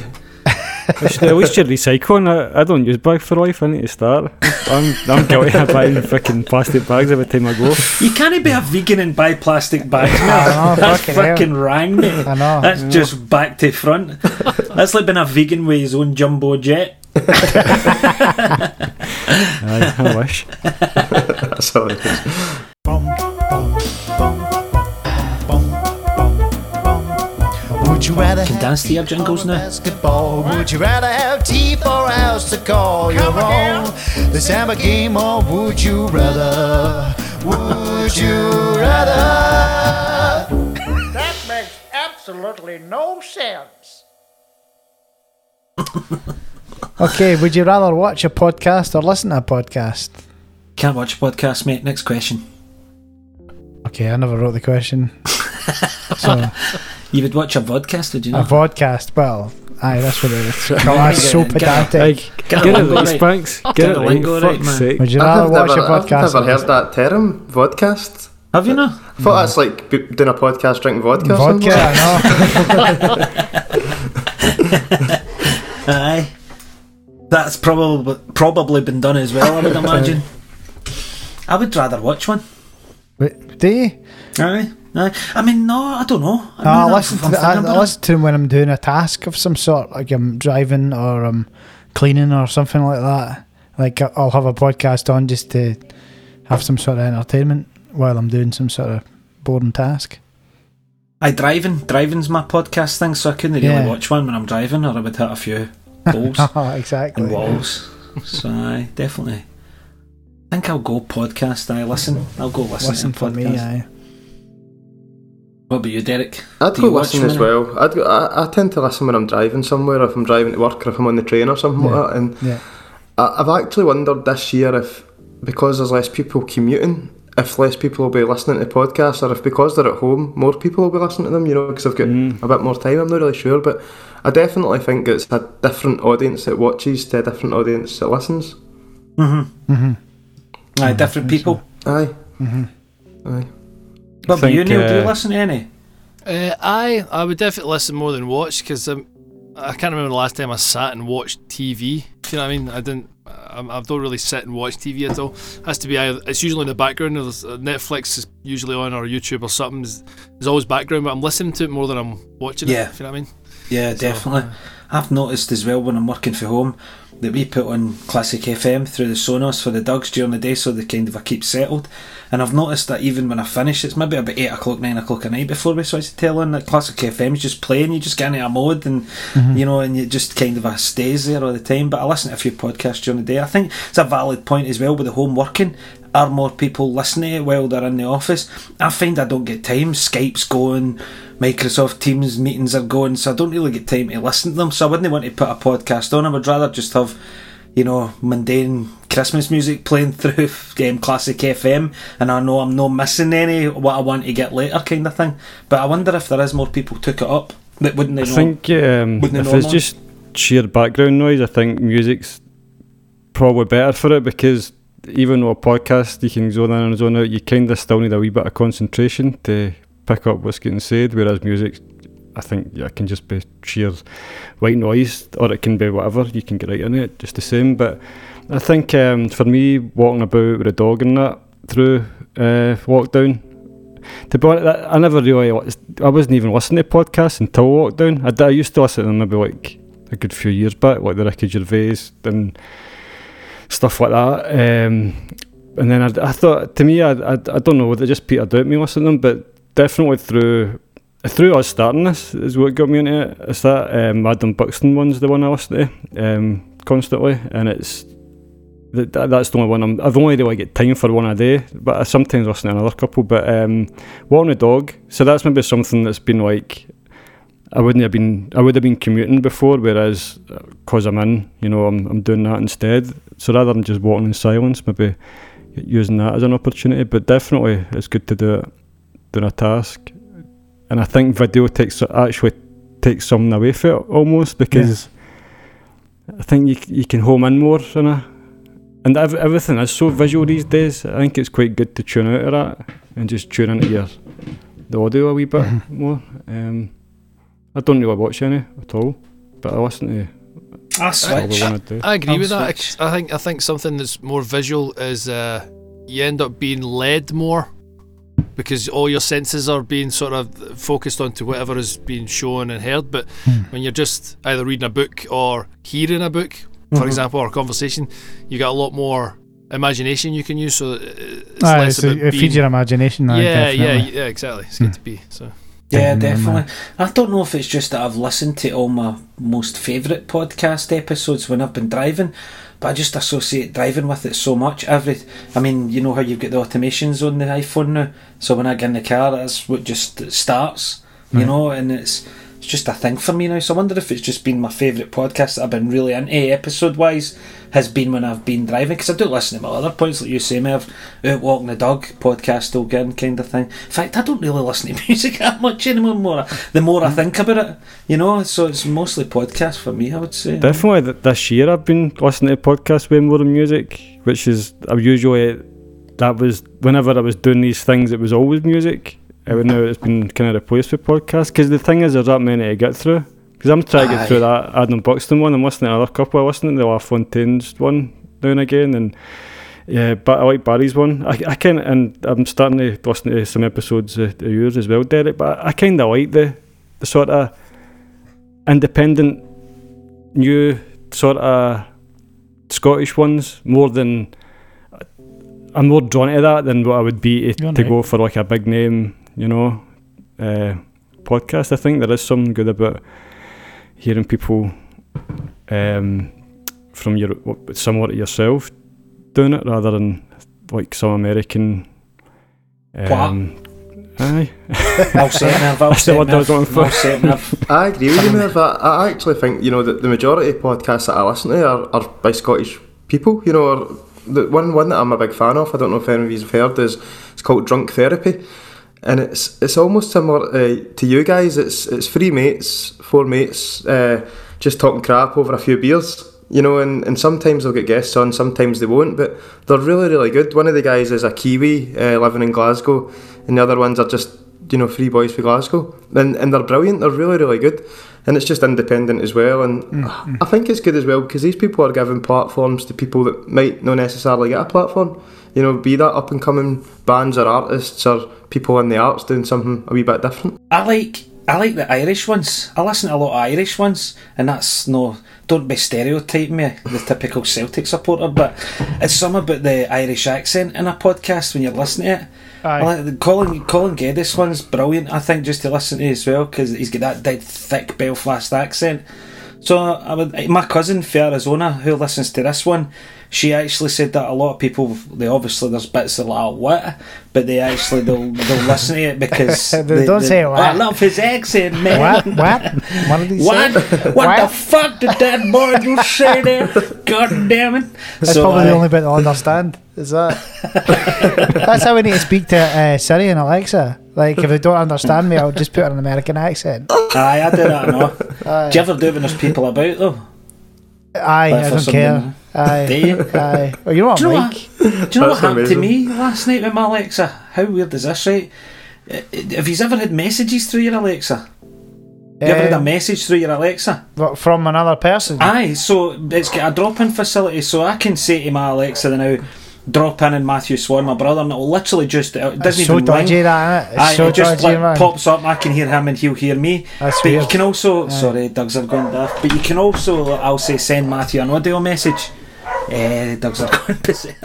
At least you're recycling. I, I don't use bag for life. I need to start. I'm I'm guilty of buying fucking plastic bags every time I go. You can't be a vegan and buy plastic bags, I know, That's fucking fucking rang, mate. I know. That's just back to front. That's like being a vegan with his own jumbo jet. Aye, I wish. That's all it is. Would you rather Can dance to your jingles now. basketball? Would you rather have tea for a house to call your own? Let's have a game or would you rather? Would you rather? That makes absolutely no sense. Okay, would you rather watch a podcast or listen to a podcast? Can't watch a podcast, mate. Next question. Okay, I never wrote the question. so, You would watch a vodcast, would you know? a podcast, well, aye, that's what it is. Oh, that's so Get- get- pedantic. Aye, Get get the it lingo right, right. Spanks. Get Get it the right. lingo right, Fuck's man. sake. Would you I've rather never, watch a I've podcast? never or heard that term, vodcast. Have you not? I thought that's like b- doing a podcast drinking vodka. Vodka, I know. Aye. That's probably probably been done as well, I would imagine. I would rather watch one. Wait, Do you? Aye. I mean, no, I don't know. I No, mean, listen to the, I, I listen to them when I'm doing a task of some sort, like I'm driving or I'm cleaning or something like that. Like I- I'll have a podcast on just to have some sort of entertainment while I'm doing some sort of boring task. I driving. Driving's my podcast thing, so I couldn't really Yeah. watch one when I'm driving, or I would hit a few poles Oh, ah, exactly. and walls. So I definitely. I think I'll go podcast. I listen. I'll go listen, Listen for podcast. me, aye. What about you, Derek? I'd Do go you listen as well. I'd go, I, I tend to listen when I'm driving somewhere, if I'm driving to work, or if I'm on the train or something Yeah. like that. And Yeah. I, I've actually wondered this year if, because there's less people commuting, if less people will be listening to podcasts, or if because they're at home, more people will be listening to them. You know, because I've got Mm. a bit more time. I'm not really sure, but I definitely think it's a different audience that watches to a different audience that listens. Mm-hmm. hmm Aye, different people. Aye, hmm aye. What about you, think, Neil? Do you uh, listen to any? Uh, I I would definitely listen more than watch because um, I can't remember the last time I sat and watched TV. You know what I mean? I didn't. I, I don't really sit and watch TV at all. has to be either. It's usually in the background. Uh, Netflix is usually on or YouTube or something. There's, always background, but I'm listening to it more than I'm watching Yeah. it. You know what I mean? Yeah, So, definitely. uh, I've noticed as well when I'm working from home that we put on Classic FM through the Sonos for the dogs during the day so they kind of keep settled. And I've noticed that even when I finish, it's maybe about 8 o'clock, 9 o'clock at night before we switch to tell on that Classic FM is just playing, you just get into a mode and, mm-hmm. you know, and it just kind of stays there all the time. But I listen to a few podcasts during the day. I think it's a valid point as well with the home working. Are more people listening while they're in the office? I find I don't get time. Skype's going, Microsoft Teams meetings are going, so I don't really get time to listen to them. So I wouldn't want to put a podcast on. I would rather just have, you know, mundane Christmas music playing through um, classic FM, and I know I'm not missing any what I want to get later, kind of thing. But I wonder if there is more people took it up that wouldn't they I know? think um, Wouldn't if it it's normal? just sheer background noise, I think music's probably better for it because even though a podcast you can zone in and zone out, you kind of still need a wee bit of concentration to pick up what's getting said. Whereas music, I think, yeah, can just be sheer white noise, or it can be whatever. You can get right in it, just the same. But I think um, for me, walking about with a dog and that through uh, lockdown. To be honest, I I never really, I wasn't even listening to podcasts until lockdown. I used to listen to them maybe like a good few years back, like the Ricky Gervais and stuff like that. Um, and then I, I thought, to me, I, I, I don't know whether just petered out me listening to them, but definitely through through us starting this is what got me into it. It's that um, Adam Buxton one's the one I listen to um, constantly, and it's That, that- that's the only one I'm, I've only really get time for one a day, but I sometimes listen to another couple. But um, walking the dog, so that's maybe something that's been like I wouldn't have been I would have been commuting before, whereas because I'm in, you know, I'm I'm doing that instead. So rather than just walking in silence, maybe using that as an opportunity. But definitely, it's good to do it doing a task, and I think video takes actually takes something away from it almost because I think you c- you can home in more in a. And ev- everything is so visual these days. I think it's quite good to tune out of that and just tune into your the audio a wee bit more. Um, I don't really watch any at all, but I listen to I probably switch. one a. I agree I'll with that. I think I think something that's more visual is uh, you end up being led more because all your senses are being sort of focused onto whatever is being shown and heard. But when you're just either reading a book or hearing a book, for Mhm. example, or a conversation, you got a lot more imagination you can use. So uh, it's Aye, less so about it feeds your imagination. aye, yeah, yeah, definitely. yeah, exactly. It's good to be so. Yeah, Mm, definitely. I don't know if it's just that I've listened to all my most favourite podcast episodes when I've been driving, but I just associate driving with it so much. Every, I mean, you know how you've got the automations on the iPhone now, so when I get in the car, that's what just starts, you Right. know, and it's it's just a thing for me now. So I wonder if it's just been my favourite podcast that I've been really into eh, episode wise has been when I've been driving because I do listen to my other points like you say, Merv, out walking the dog podcast still good kind of thing. In fact, I don't really listen to music that much anymore. More the more I hmm. think about it, you know. So it's mostly podcast for me, I would say. Definitely th- this year I've been listening to podcasts way more than music, which is I usually that was whenever I was doing these things, it was always music. Uh, now it's been kind of replaced with podcasts because the thing is there's that many to get through. Because I'm trying to get through that Adam Buxton one. I'm listening to another couple. I listen to the LaFontaines one now and again, and yeah, but I like Barry's one. I, I kind and I'm starting to listen to some episodes of, of yours as well, Derek. But I, kind of like the, the sort of independent, new sort of Scottish ones more than. I'm more drawn to that than what I would be to, to go for like a big name, you know, uh, podcast. I think there is something good about hearing people um, from your similar to yourself doing it rather than like some American. Um, aye, I'll Merv. I'll That's the say it, word I was Merv. looking for. I'll say it, Merv. I agree with you, Merv. I, I actually think you know that the majority of podcasts that I listen to are, are by Scottish people. You know, or the one one that I'm a big fan of. I don't know if any of you have heard is it's called Drunk Therapy, and it's it's almost similar uh, to you guys. It's it's three mates, four mates, uh, just talking crap over a few beers. You know, and, and sometimes they'll get guests on, sometimes they won't, but they're really, really good. One of the guys is a Kiwi uh, living in Glasgow, and the other ones are just you know, three boys from Glasgow, and and they're brilliant. They're really, really good, and it's just independent as well. And I think it's good as well because these people are giving platforms to people that might not necessarily get a platform. You know, be that up and coming bands or artists or people in the arts doing something a wee bit different. I like I like the Irish ones. I listen to a lot of Irish ones, and that's no. Don't be stereotyping me, the typical Celtic supporter, but it's some about the Irish accent in a podcast when you're listening to it. Aye. like Colin Colin Geddes one's brilliant. I think just to listen to as well because he's got that dead thick Belfast accent. So I would, my cousin from Arizona who listens to this one, she actually said that a lot of people they obviously there's bits are like what, but they actually they'll they'll listen to it because They don't say what. I love his accent, man. What? What? What did he What? say? What the fuck did that boy just say there? God damn it! That's So, probably the only bit they'll understand. Is that? That's how we need to speak to uh, Siri and Alexa. Like, if they don't understand me, I'll just put an American accent. Aye, I do that. No. Aye, Do you ever do it when there's people about though? aye Like I don't care. reason. Aye, Do you? aye. Well, you know what Do you I'm know like? Do you know what That's happened to me last night with my Alexa? How weird is this, right? Uh, Have you ever had messages through your Alexa? You ever had a Um, message through your Alexa? but from another person. Aye, so it's got a drop in facility, so I can say to my Alexa now, drop in and Matthew Swan, my brother, and it'll literally just, it doesn't It's so even ring. that, Aye, so it just dodgy, like, pops up, I can hear him and he'll hear me. That's but you can also, sorry, Doug's are going daft, but you can also, I'll say, send Matthew an audio message. Eh, Doug's are going berserk.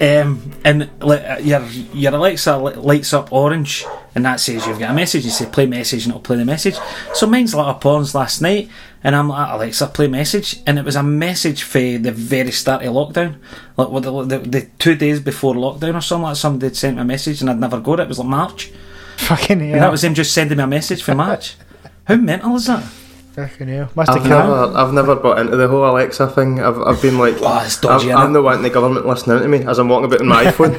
um, and like, your, your Alexa lights up orange and that says you've got a message. You say play message, and it'll play the message. So mine's like a pawns last night, and I'm like Alexa, play message, and it was a message for the very start of lockdown, like what the, the, the two days before lockdown or something. Like somebody had sent me a message, and I'd never got it. It was like March, Fucking hell. and that was him just sending me a message for March. How mental is that? Fucking hell. Must I've come. never, I've never bought into the whole Alexa thing. I've, I've been like, Oh, it's dodgy, I've, I'm the one the government listening to me as I'm walking about on my iPhone.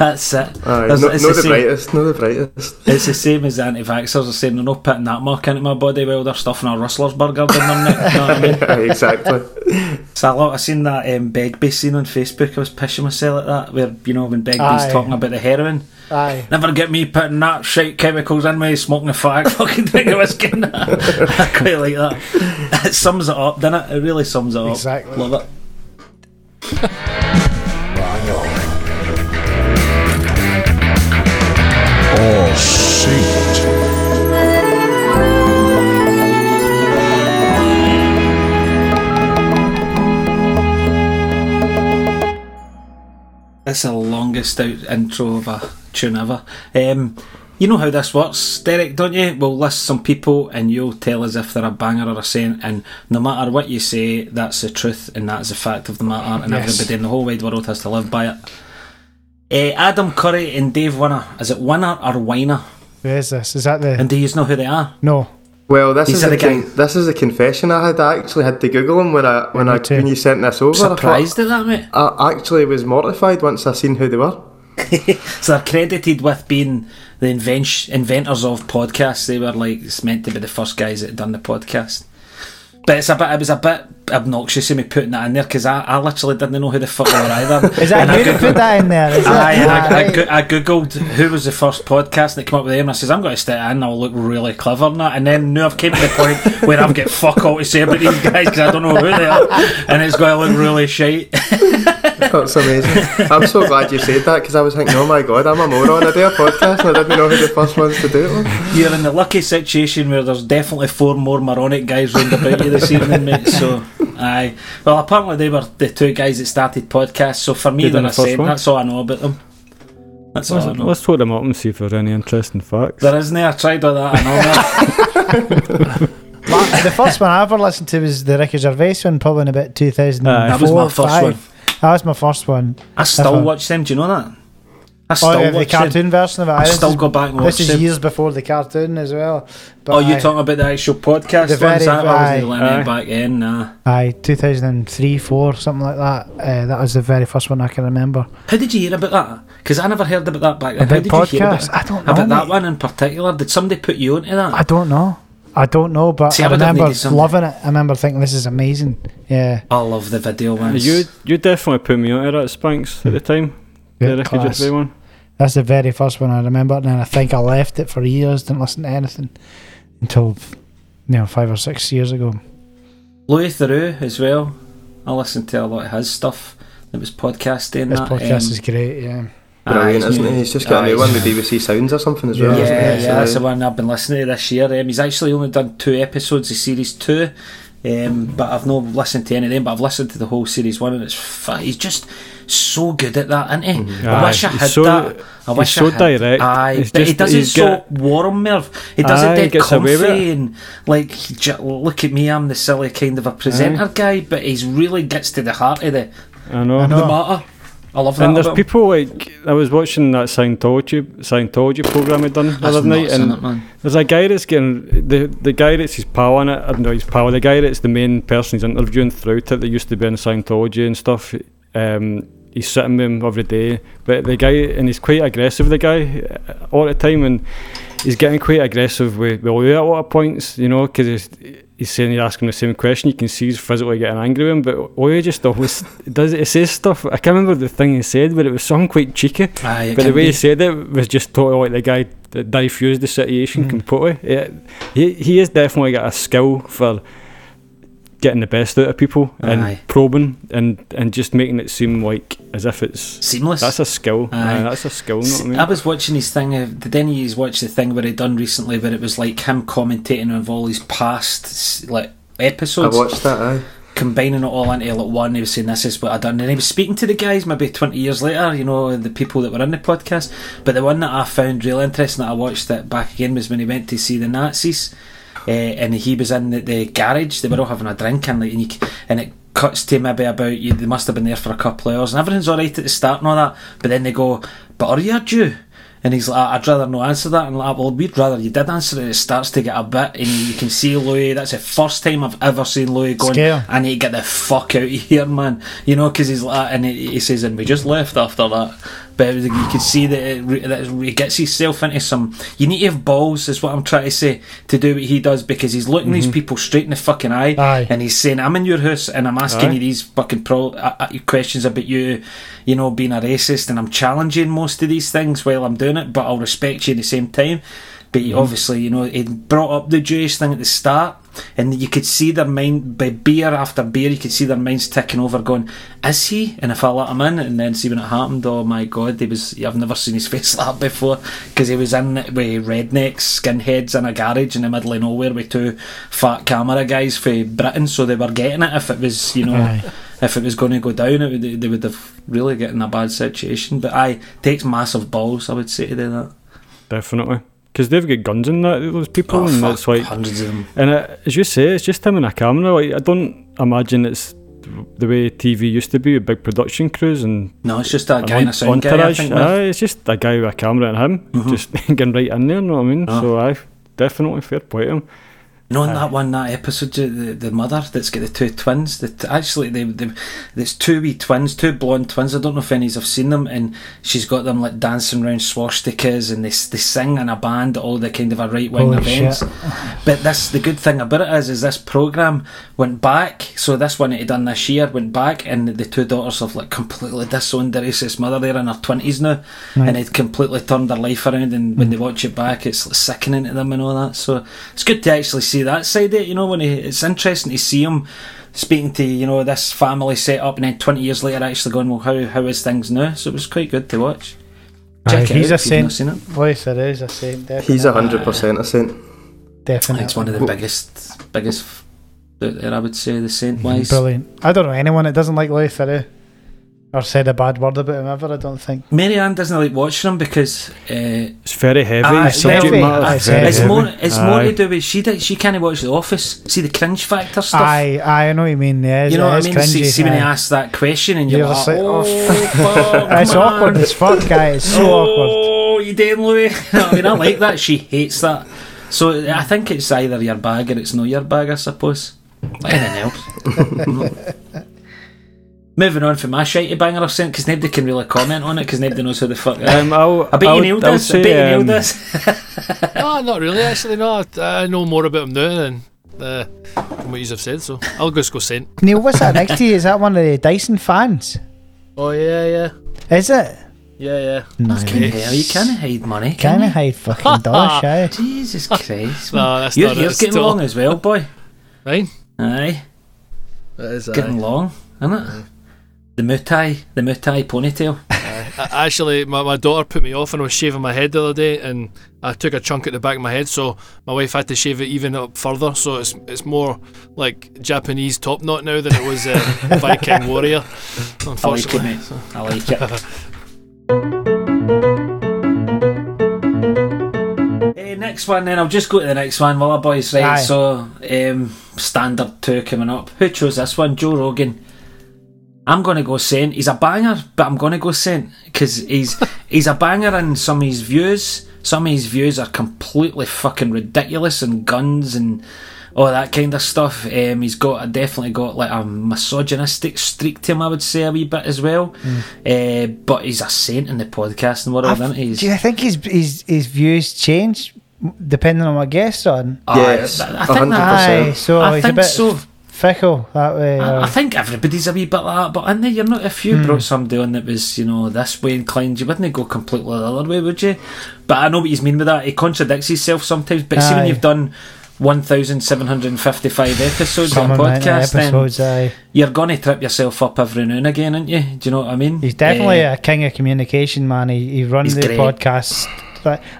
That's it. Aye, There's- no, it's no the the same- brightest, no the brightest. It's the same as anti-vaxxers are saying they're not putting that mark into my body while they're stuffing a rustler's burger down their neck. You know what I mean? Aye, exactly. So I, lo- I seen that um, Begbie scene on Facebook. I was pissing myself at that, where you know when Begbie's Aye. talking about the heroin. Aye. Never get me putting that shite chemicals in me, smoking a fag, fucking drinking whiskey. I quite like that. It sums it up, doesn't it? It really sums it up. Exactly. Love it. That's the longest out intro of a tune ever. Um, you know how this works, Derek, don't you? We'll list some people and you'll tell us if they're a banger or a saint. And no matter what you say, that's the truth and that's the fact of the matter. And Yes. everybody in the whole wide world has to live by it. Uh, Adam Curry and Dave Winner. Is it Winner or Winer? Who is this? Is that the. And do you know who they are? no. Well, this These is are the the guy- con- this is a confession I had. I actually had to Google him when I when I too. when you sent this over. I thought- Surprised at that, mate? I actually was mortified once I seen who they were. So they're credited with being the invention, inventors of podcasts. They were like it's meant to be the first guys that had done the podcast. But it's a bit. It was a bit obnoxious of me putting that in there because I, I literally didn't know who the fuck they were either. Is that And I you googled- put that in there? Is it? Aye, and I, I, I googled who was the first podcast that came up with them. And I says I'm going to stick it in. And I'll look really clever and that. And then now I've came to the point where I've got fuck all to say about these guys because I don't know who they are, and it's going to look really shite. That's amazing. I'm so glad you said that because I was thinking, oh my god, I'm a moron. I do a podcast and I didn't know who the first ones to do it were. You're in the lucky situation where there's definitely four more moronic guys round about you this evening, mate. So, aye. Well, apparently they were the two guys that started podcasts. So for me, They done they're the a first saint. one? That's all I know about them. That's all I Let's, know. let's talk them up and see if there's any interesting facts. There isn't. Eh? I tried all that. I know that. The first one I ever listened to was the Ricky Gervais one, probably in about 2004. Aye. That was my first five. one. That was my first one. I still watch them. Do you know that? I still Oh, yeah, the watch them. cartoon version of it. I this still is- go back and watch This is them. years before the cartoon as well. But Oh, you aye, talking about the actual podcast The ones? very- That aye. was the limit Aye. back in. Nah. Aye, 2003, 4, something like that. Uh, that was the very first one I can remember. How did you hear about that? Because I never heard about that back then. How About did you hear about podcasts? it? I don't know, About that one in particular? Did somebody put you onto that? I don't know. I don't know, but See, I I remember loving it. I remember thinking this is amazing. Yeah, I love the video ones. You you definitely put me onto that Spanks at the time. Yeah, the Ricky class. Gervais one. That's the very first one I remember, and then I think I left it for years. Didn't listen to anything until you know five or six years ago. Louis Theroux as well. I listened to a lot of his stuff. That was podcasting. This that, podcast um, is great. Yeah, Brilliant, aye, isn't he? He's just got a new one with BBC Sounds or something as Yeah, well. Yeah, isn't yeah, he? So, that's the one I've been listening to this year. Um, he's actually only done two episodes of series two, um, but I've not listened to any of them. But I've listened to the whole series one, and it's fa- he's just so good at that, isn't he? Mm-hmm. I Aye, wish I had so- that. I he's wish so I had, direct. Aye, but he does it so got- warm, Merv. He does Aye, it dead gets away with comfy and like, j- look at me, I'm the silly kind of a presenter guy, but he's really gets to the heart of the, I know. The matter. I love that. And there's people like I was watching that Scientology Scientology program he done the That's other night, and it, there's a guy that's getting the the guy that's his pal on it. I don't know his pal, the guy that's the main person he's interviewing throughout it that used to be in Scientology and stuff. Um, he's sitting with him every day, but the guy and he's quite aggressive. The guy uh, all the time, and he's getting quite aggressive with with Louis at a lot of points, you know, because he's, he's saying he's asking the same question. You can see he's physically getting angry with him, but Louis just always does. He says stuff. I can't remember the thing he said, but it was something quite cheeky. Aye, But the way be. he said it was just totally like the guy that diffused the situation completely. Yeah, he he has definitely got a skill for getting the best out of people and Aye. probing and and just making it seem like as if it's Seamless. that's a skill. Aye. Aye, that's a skill. Know what I mean? I was watching his thing. Uh, did any of you watch the thing where he done recently, where it was like him commentating on all his past like episodes. I watched that, aye. combining it all into like one. He was saying this is what I done, and he was speaking to the guys maybe twenty years later. You know, the people that were in the podcast. But the one that I found real interesting that I watched it back again was when he went to see the Nazis, uh, and he was in the, the garage. They were all having a drink, and like, and, you, and it cuts to maybe about you. They must have been there for a couple of hours, and everything's all right at the start and all that. But then they go, "But are you a Jew?" And he's like, I'd rather not answer that. And like, well, we'd rather you did answer it. It starts to get a bit, and you can see Louis. That's the first time I've ever seen Louis going, Scare. I need to get the fuck out of here, man. You know, because he's like, and he, he says, and we just left after that. But it you can see that it, that he gets himself into some. You need to have balls, is what I'm trying to say, to do what he does because he's looking these people straight in the fucking eye, Aye. and he's saying, "I'm in your house, and I'm asking Aye. you these fucking pro- uh, uh, questions about you, you know, being a racist, and I'm challenging most of these things while I'm doing it, but I'll respect you at the same time." But he obviously, you know, he brought up the Jewish thing at the start, and you could see their mind by beer after beer. You could see their minds ticking over, going, "Is he?" And if I let him in, and then see when it happened, oh my god, he was. I've never seen his face like that before because he was in it with rednecks, skinheads in a garage in the middle of nowhere with two fat camera guys for Britain, so they were getting it. If it was, you know, Aye. if it was going to go down, it would, they would have really get in a bad situation. But I takes massive balls, I would say to do that. Definitely. Because they've got guns in that, those people, Oh, and fuck, it's like. hundreds of them. And it, as you say, it's just him and a camera. Like I don't imagine it's the way TV used to be with big production crews and No, it's just an guy and a sound guy. I think. Aye, it's just a guy with a camera and him Mhm. just getting right in there. You know what I mean? Ah. So I definitely fair play to him. No, in that one, that episode, the, the mother that's got the two twins. That actually, they, they, there's two wee twins, two blonde twins. I don't know if any have seen them, and she's got them like dancing around swastikas, and they they sing in a band all the kind of a right wing events. shit. But this, the good thing about it is, is this program went back. So this one that he done this year went back, and the two daughters have like completely disowned their racist mother. They're in their twenties now, and it completely turned their life around. And when they watch it back, it's like, sickening to them and all that. So it's good to actually see that side of it. You know, when he, it's interesting to see him speaking to you know this family set up, and then twenty years later actually going, well, how how is things now? So it was quite good to watch. Aye, Check it he's out a if you've not saint. seen it. Voice there is a saint. Definitely. He's a hundred percent a saint. Definitely. It's one of the biggest, biggest. out there, I would say the Saint wise. Brilliant. I don't know anyone that doesn't like Louis Theroux or said a bad word about him ever. I don't think. Mary Ann doesn't like watching him because uh, It's very heavy. Aye, the subject heavy. matter Aye, is very it's heavy. more it's more to do with she did, she can't watch The Office. See the cringe factor stuff. Aye, aye, I know what you mean. Yeah, you know what I mean? See, Cringy, see when he aye. asks that question and you're, You're like, like, oh, oh, fuck, It's man. awkward as fuck, guy. It's so awkward. Oh, you doing, Louis? You know I mean, I like that. She hates that. So I think it's either your bag or it's not your bag, I suppose. Like anything else. Moving on from my shitey banger I've sent because nobody can really comment on it because nobody knows who the fuck. Um, I'll, I bet I'll, you nailed I'll this. I say, bet you um, nailed this. no, not really. Actually, no. I, I know more about him now than uh, from what you have said. So I'll just go Saint. Neil, what's that next to you? Is that one of the Dyson fans? Oh yeah, yeah, Is it? yeah, yeah. No. Can you, hell, you can't hide money. Can Can I you? hide fucking dollars, shy? Jesus Christ. No, that's Your not it. hair's It's getting still- long as well, boy. Right? Aye, That is, getting aye. long, isn't it? The mutai, the mutai ponytail. I- Actually, my, my daughter put me off and I was shaving my head the other day, and I took a chunk at the back of my head, so my wife had to shave it even up further. So it's it's more like Japanese top knot now than it was uh, Viking warrior. I like it, Unfortunately, mate. I like it. Eh, next one, then I'll just go to the next one. Well, our boys, right? Aye. So, um, standard two coming up. Who chose this one? Joe Rogan. I'm gonna go Saint. He's a banger, but I'm gonna go Saint because he's he's a banger in some of his views. Some of his views are completely fucking ridiculous and guns and all that kind of stuff. Um, he's got definitely got like a misogynistic streak to him, I would say a wee bit as well. Uh, but he's a saint in the podcasting world, I've- isn't he? do you think his his his views change depending on what guest on? Yes, I, I think hundred that, Aye, percent. so I he's a think bit so. Fickle that way. I, I think everybody's a wee bit like that, but in there, you're not. If you brought somebody on that was, you know, this way inclined, you wouldn't go completely the other way, would you? But I know what you mean with that. He contradicts himself sometimes. But see, when you've done 1,755 episodes on a amount of podcast, then episodes. Aye. you're going to trip yourself up every now and again, aren't you? Do you know what I mean? He's definitely Eh, a king of communication, man. He, he runs the great. podcast.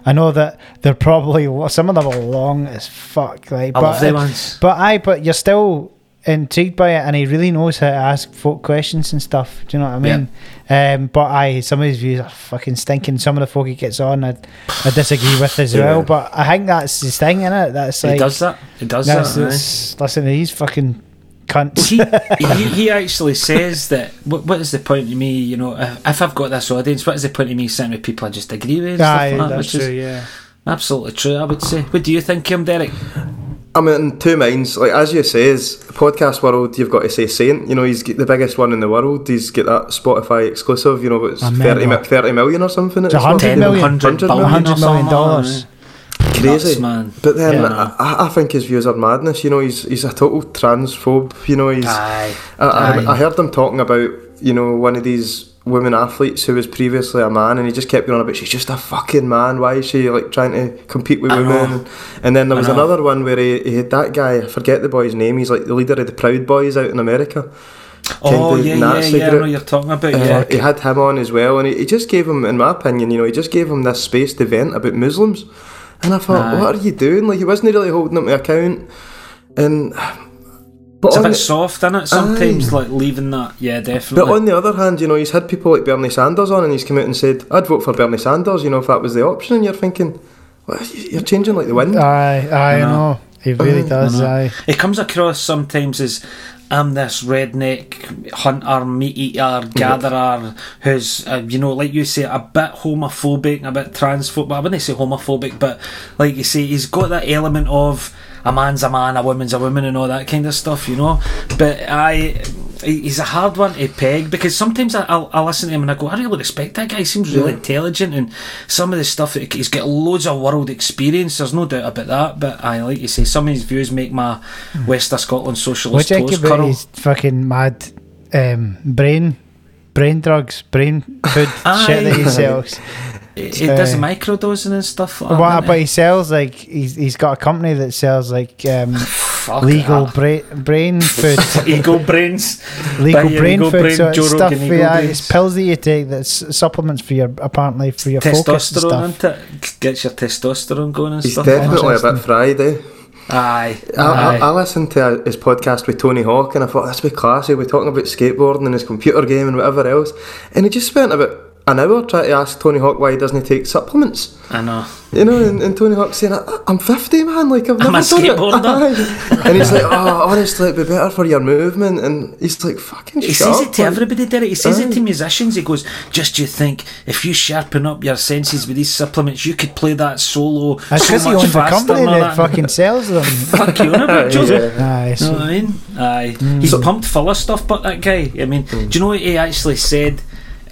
I know that they're probably some of them are long as fuck, like. I but love them ones. but aye, but you're still intrigued by it, and he really knows how to ask folk questions and stuff. Do you know what I mean? Um, but I some of his views are fucking stinking. Some of the folk he gets on, I, I disagree with as well. But I think that's his thing, in it. That's like he does that. He does that's, that. that's- listen to these fucking cunts. he, he, he actually says that what, what is the point to me you know if, if I've got this audience what is the point of me sitting with people I just agree with Aye, like that, that's true. is Yeah. absolutely true I would say what do you think Kim Derek I'm in two minds. Like as you says, the podcast world, you've got to say Saint. You know, he's the biggest one in the world. He's got that Spotify exclusive. You know, it's 30, 30 million or something. It's a it's hundred worth. million. 100 100 billion million. or hundred million dollars. Crazy, Nuts, man But then Yeah. I, I think his views are madness. You know, he's he's a total transphobe. You know, he's. aye I, I, Aye. I heard him talking about you know one of these women athletes who was previously a man, and he just kept going on about she's just a fucking man. Why is she like trying to compete with I women? And then there was another one where he, he had that guy. I forget the boy's name. He's like the leader of the Proud Boys out in America. oh yeah yeah yeah I know you're talking about Uh, yeah he had him on as well, and he, he just gave him, in my opinion, you know, he just gave him this space to vent about Muslims. And I thought, Aye. what are you doing? Like he wasn't really holding them to account. And but it's a bit the- soft isn't it sometimes Aye. like leaving that yeah definitely. But on the other hand, you know, he's had people like Bernie Sanders on, and he's come out and said, "I'd vote for Bernie Sanders," you know, if that was the option. And you're thinking, what, you're changing like the wind. Aye, aye, I know. know. He really Aye, does. know. Aye. It comes across sometimes as I'm this redneck hunter, meat eater, gatherer who's, uh, you know, like you say, a bit homophobic, a bit transphobic. I wouldn't say homophobic, but like you say, he's got that element of a man's a man, a woman's a woman, and all that kind of stuff, you know. But I, he's a hard one to peg because sometimes I, I'll, I listen to him and I go, I really respect that guy. He seems really intelligent, and some of the stuff that he's got loads of world experience. There's no doubt about that. But I like you say, some of his views make my West of Scotland socialist think toes curl. his fucking mad um, brain, brain drugs, brain food shit that he sells? It, it does uh, microdosing and stuff. Like What? doesn't But he sells like he's he's got a company that sells like um, legal that. bra- brain food, ego brains. legal Buy your brain food. brain, so Joe it's stuff. Rogan ego Yeah, it's pills that you take. That's supplements for your apparently for your focus and Testosterone, stuff. isn't it? Gets your testosterone going and He's stuff. definitely a Interesting. bit fried, eh? Aye. I, I, aye. I listened to his podcast with Tony Hawk and I thought would be classy. We're talking about skateboarding and his computer game and whatever else. And he just spent about an hour trying to ask Tony Hawk why he doesn't take supplements. I know. You know, and, and Tony Hawk saying, "I- I'm 50, man, like I've never I'm never a done it." skateboarder. Aye. and he's like, oh, honestly, it'd be better for your movement. And he's like, fucking He says up, it to man." everybody, Derek. He says it to musicians. He goes, "Just you think, if you sharpen up your senses with these supplements, you could play that solo That's so because he much owns a faster." company and all that fucking sells them. fuck you, on about Joe. Yeah. Aye, You know what I mean? Aye. Mm. He's pumped full of stuff, but that guy, I mean, mm. do you know what he actually said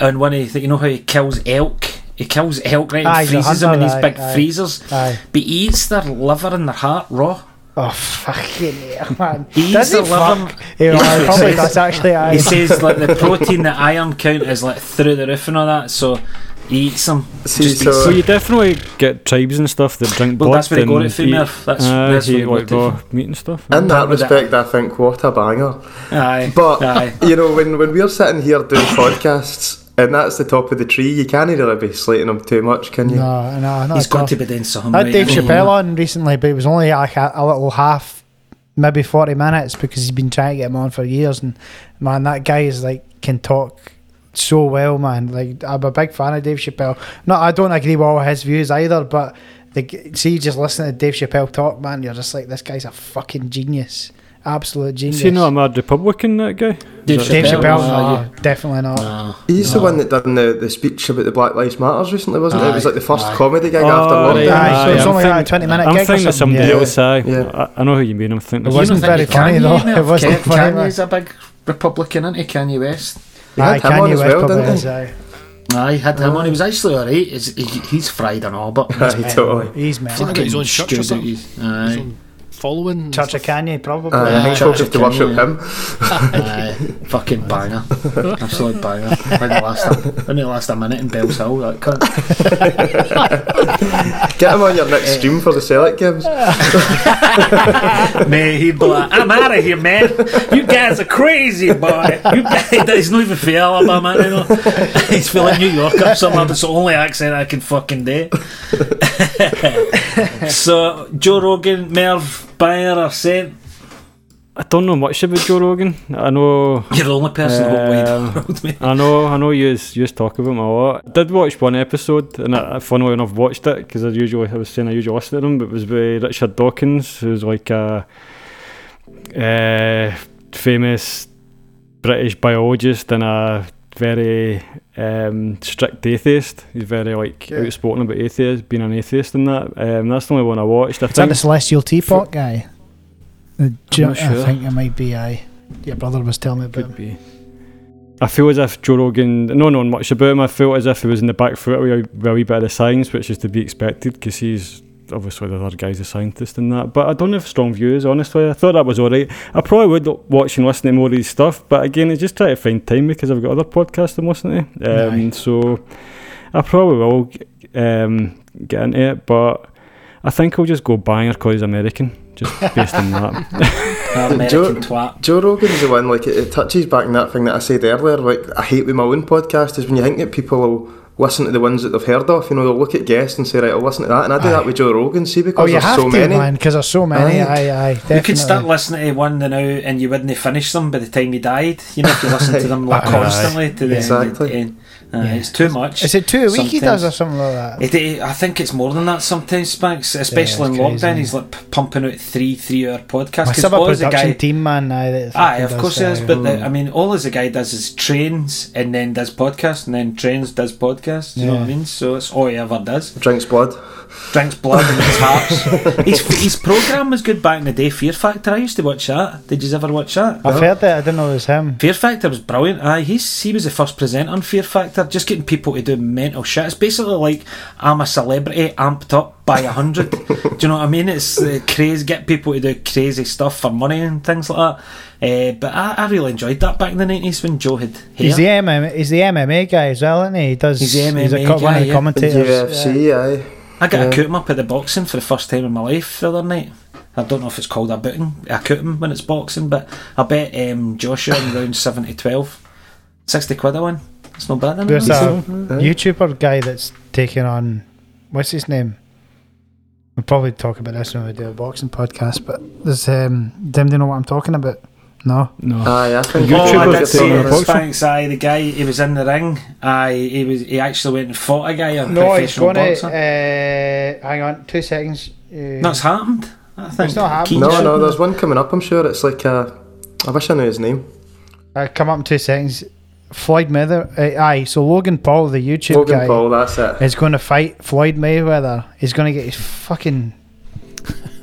on one of the, you know how he kills elk? He kills elk, right? Aye, And he's a freezes them in these aye, big aye. freezers. Aye. But he eats their liver and their heart raw. Oh fucking hell, man! He Does eats he the liver. fuck? Yeah, He probably says- that's actually aye. He says like the protein, the iron count is like through the roof and all that, so he eats them. See, so- So you definitely get tribes and stuff that drink Well, blood that's where he got and it from, eat- That's- aye, that's where eat like it raw meat and stuff. In that That respect, I think, what a banger. Aye. But Aye. you know, when when we're sitting here doing podcasts and that's the top of the tree, you can't really be slating him too much, can you? No, no, not He's at all. got to be doing something. I had right, Dave? Chappelle on recently, but it was only like a, a little half, maybe forty minutes, because he's been trying to get him on for years. And man, that guy is like can talk so well, man. Like I'm a big fan of Dave Chappelle. No, I don't agree with all his views either, but the, g- see, just listening to Dave Chappelle talk, man, you're just like this guy's a fucking genius, absolute genius. Is he not a mad Republican, that guy? Dave Dave Chappelle, Chappelle, no, no, definitely not. No. He's the one that done the, the speech about the Black Lives Matters recently, wasn't it? It was like the first Aye. comedy gig Oh, after right, lockdown. Aye, so it's I'm only like a 20 minute I'm gig or thinking of somebody yeah. else, aye. Yeah. I, I know who you mean. I'm thinking It wasn't You very funny though. Murph? It wasn't Ken- funny. man. Kanye's a big Republican, isn't he? Kanye West. He had Aye, Kanye West well, probably is, aye. Aye, had him on. He was actually alright. He's, he, he's fried and all, but Aye, totally. He's He's melting. got his own church or something. Aye. His following. and Church of. Kanye, probably. Aye, I think Church folk of to worship him. Aye, uh, fucking banger, absolute banger. When it last, a, when it last a minute in Bellshill, that cunt. Get him on your next stream for the Select Games. Mate, he'd be like, "I'm out of here, man. You guys are crazy, boy. You guys, he's not even from Alabama, you know. He's feeling New York or something. But it's the only accent I can fucking do." so, Joe Rogan, Merv, Bayer or Saint? I don't know much about Joe Rogan. I know. You're the only person in the wide Um, world, mate. I know, I know you you talk about him a lot. I did watch one episode, and I, funnily enough, watched it because I usually I was saying I usually listen to them, but it was by Richard Dawkins, who's like a uh, famous British biologist and a very um, strict atheist. He's very like Yeah. outspoken about atheist, being an atheist and that. Um, that's the only one I watched. I Is that the Celestial Teapot guy? The Ju- not sure. I think it might be. I. Your brother was telling me about could him. be. I feel as if Joe Rogan, no knowing much about him, I feel as if he was in the back foot with a wee bit of the science, which is to be expected because he's obviously the other guy's a scientist and that. But I don't have strong views, honestly. I thought that was alright. I probably would watch and listen to more of his stuff, but again, I just try to find time because I've got other podcasts I'm listening to. Um, Aye. so I probably will um, get into it, but I think I'll just go banger because he's American, just based on that. American Joe- twat. Joe Rogan's the one, like, it, it touches back in that thing that I said earlier, like, I hate with my own podcast is when you think that people will listen to the ones that they've heard of, you know, they'll look at guests and say, right, I'll listen to that, and I do Aye. that with Joe Rogan, see, because Oh, you there's have so to, many. man, because there's so many. Aye. Aye, aye. You could start listening to one now and you wouldn't finish them by the time you died. You know, if you listen to them like, constantly to the Exactly. end. Uh, Yeah. It's too much. Is it two a week he does or something like that? It, it- I think it's more than that sometimes, Spanks. Especially it's in crazy. lockdown, he's like pumping out three three-hour podcasts. Must 'Cause have a all as a production guy, team, man. Aye, that Aye, of does course he that, is. aye. But the, I mean, all as a guy does is trains and then does podcasts and then trains does podcasts. Do you know what I mean? So it's all he ever does. Drinks blood. Drinks blood and his hearts. his his program was good back in the day. Fear Factor. I used to watch that. Did you ever watch that? I've heard that. I didn't know it was him. Fear Factor was brilliant. Aye, he's he was the first presenter on Fear Factor, just getting people to do mental shit. It's basically like I'm a celebrity amped up by a hundred. do you know what I mean? It's uh, crazy. Get people to do crazy stuff for money and things like that. Uh, but I, I really enjoyed that back in the nineties when Joe had hair. He's the MMA. He's the MMA guy as well, isn't he? He does. He's the a MMA co- one guy, of the yeah. commentators. UFC, aye. I got Yeah. a coot up at the boxing for the first time in my life the other night. I don't know if it's called a booting, a coot him when it's boxing, but I bet um, Joshua in round 70 12. 60 quid I won. It's not bad, There's isn't a YouTuber guy that's taking on. What's his name? We'll probably talk about this when we do a boxing podcast. But there's um. Them, do you know what I'm talking about? No. no. Aye, I think YouTuber Oh, I YouTubers did see it. a boxer? Thanks, aye. The guy, he was in the ring. Aye, he was. He actually went and fought a guy, a No, he's professional going to. Uh, hang on, two seconds. Uh, That's happened. I think. It's not happened. No, no, there's one coming up, I'm sure. It's like, uh, I wish I knew his name. uh, come up in two seconds. Floyd Mayweather. Uh, aye, so Logan Paul, the YouTube Logan guy, Paul, that's it. is going to fight Floyd Mayweather. He's going to get his fucking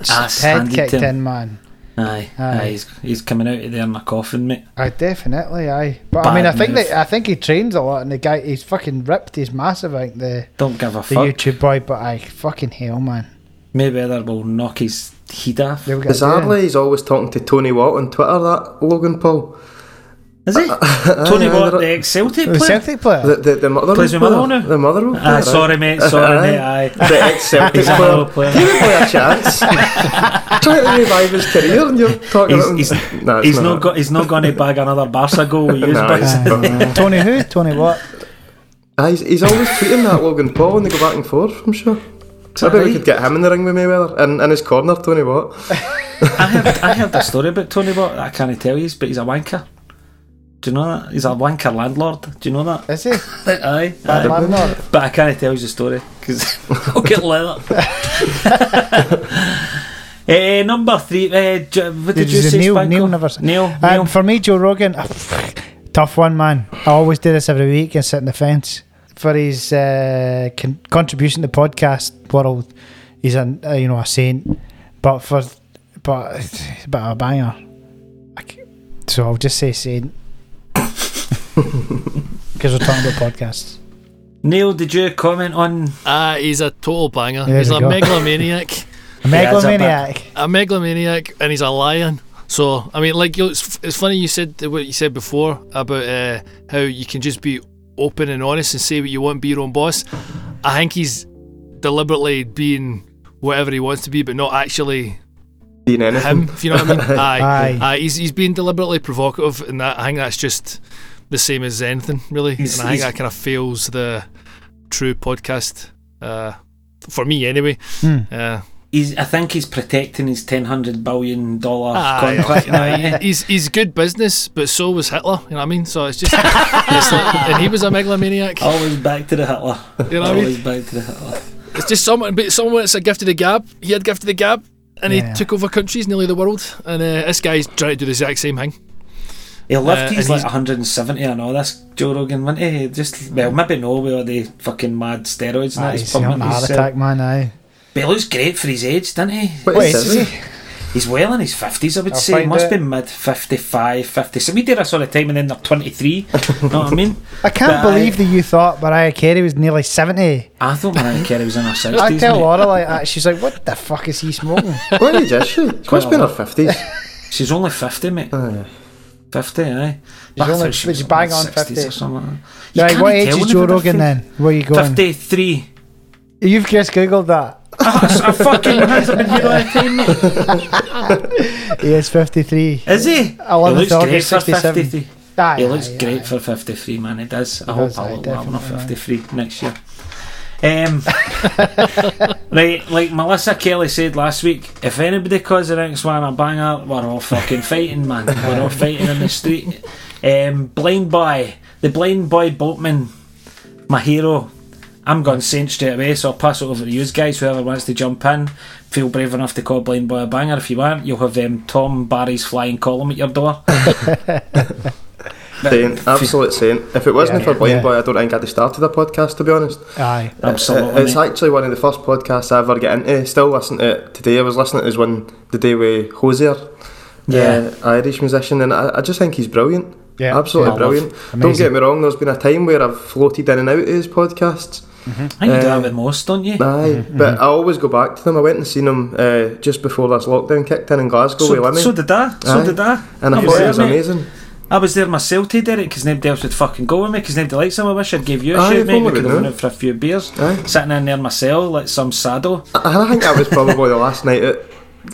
Ass head kicked him. in, man. Aye, Aye. aye. He's, he's coming out of there in a coffin, mate. I definitely, aye. But I mean, I think move. that I think he trains a lot, and the guy he's fucking ripped. He's massive, I think the Don't give a the fuck. YouTube boy. But I fucking hell, man. Mayweather will knock his head off. They were gonna. Bizarrely, he's always talking to Tony Watt on Twitter, that Logan Paul. Is he? Tony aye, Watt, the ex Celtic player? Celtic player. The, the, the mother Plays with Motherwell now? The Motherwell ah, Aye, player, sorry, mate. Sorry, mate. Aye. The ex-Celtic He's a player. Player. Give the boy a chance. Try to revive his career and you're talking He's, about he's, him. No, it's he's not got. He's not going to bag another Barca goal. With No, no. Tony who? Tony what? Aye, he's, he's always tweeting that Logan Paul and they go back and forth, I'm sure. that Maybe we could get him in the ring with Mayweather and in his corner, Tony Watt. I heard. I heard a story about Tony Watt. I can't tell you, but he's a wanker. Do you know that? He's a wanker landlord. Do you know that? Is he? Aye. Bad aye. landlord. But I can't tell you the story because I'll get leather. Eh, number three. Uh, what did, Did you you say? Neil? Spanko? Neil never Neil. Um, Neil. for me, Joe Rogan, tough one, man. I always do this every week and sit in the fence. For his uh, con- contribution to the podcast world, he's a uh, you know a saint. But for but it's a bit of a banger. So I'll just say saint because we're talking about podcasts. Neil, did you comment on? Ah, he's a total banger. There he's a go. megalomaniac. A Yeah, a megalomaniac. a megalomaniac and he's a lion. So I mean, like you know, it's, it's funny you said what you said before about uh, how you can just be open and honest and say what you want, be your own boss. I think he's deliberately being whatever he wants to be, but not actually Being anything. him. If you know what I mean? Aye, Aye. aye. He's he's being deliberately provocative, and that I think that's just the same as anything really. He's- and I think that kind of fails the true podcast uh, for me anyway. Hmm. Uh, he's. I think he's protecting his ten hundred billion dollar Aye, contract now. aye. he's he's good business, but so was Hitler. You know what I mean? So it's just, it's like, and he was a megalomaniac. Always back to the Hitler. You know what I mean? Back to the Hitler. It's just someone, but someone that's a gift of the gab. He had gift of the gab, and Yeah. he took over countries, nearly the world. And uh, this guy's trying to do the exact same thing. He lived. Uh, he's like 170 and all this. Joe Rogan, wasn't he? Just well, maybe no with all the fucking mad steroids and Aye, that. he's He's pumping having a heart attack, man. Aye. But he looks great for his age, doesn't he? What Wait, is is he? He's well in his 50s, I would I'll say. He must out. be mid 55, 57. We did a sort of time and then they're 23. know what I mean? I can't But believe that you thought Mariah Carey was nearly 70. I thought Mariah Carey was in her 60s. I tell mate. Laura like that. She's like, what the fuck is he smoking? What age is she? She must be in her 50s. She's only 50, mate. Aye. 50, aye. She's I only- she was bang on 60s 50. Or something. like. You right, what age is Joe Rogan 50. then? Where are you going? 53. You've just googled that. I, I fucking has been here all the time. He is 53. Is he? He looks great for 53. Aye, He looks aye, great aye. for 53, man. He does. I He hope does, I well enough 53 next year. Um, right, like Melissa Kelly said last week, if anybody calls the next one a banger, we're all fucking fighting, man. We're all fighting in the street. Um, blind boy, the blind boy boatman, my hero. I'm going Saint straight away, so I'll pass it over to you guys. Whoever wants to jump in, feel brave enough to call Blind Boy a banger. If you want, you'll have um, Tom Barry's flying column at your door. Saint, absolute saint. If it wasn't Yeah, for Blind yeah. Boy, I don't think I'd have started the podcast, to be honest. Aye. Absolutely. It's mate. actually one of the first podcasts I ever get into. Still listen to it today. I was listening to his one the day with Hozier, Yeah. uh, Irish musician, and I, I just think he's brilliant. Yeah. Absolutely Yeah. brilliant. Don't get me wrong, there's been a time where I've floated in and out of his podcasts. I think you do Uh, that with most, don't you? Aye, Mm-hmm, but I always go back to them. I went and seen them uh, just before this lockdown kicked in in Glasgow with So, Limmy, so did I. So Aye. did I. and I, I thought it there, was mate. amazing. I was there myself to Derek because nobody else would fucking go with me because nobody likes him. I wish I'd give you a Aye, shout, mate. We could have knew. went out for a few beers. Aye. Sitting in there myself like some sado. And I think that was probably the last night out,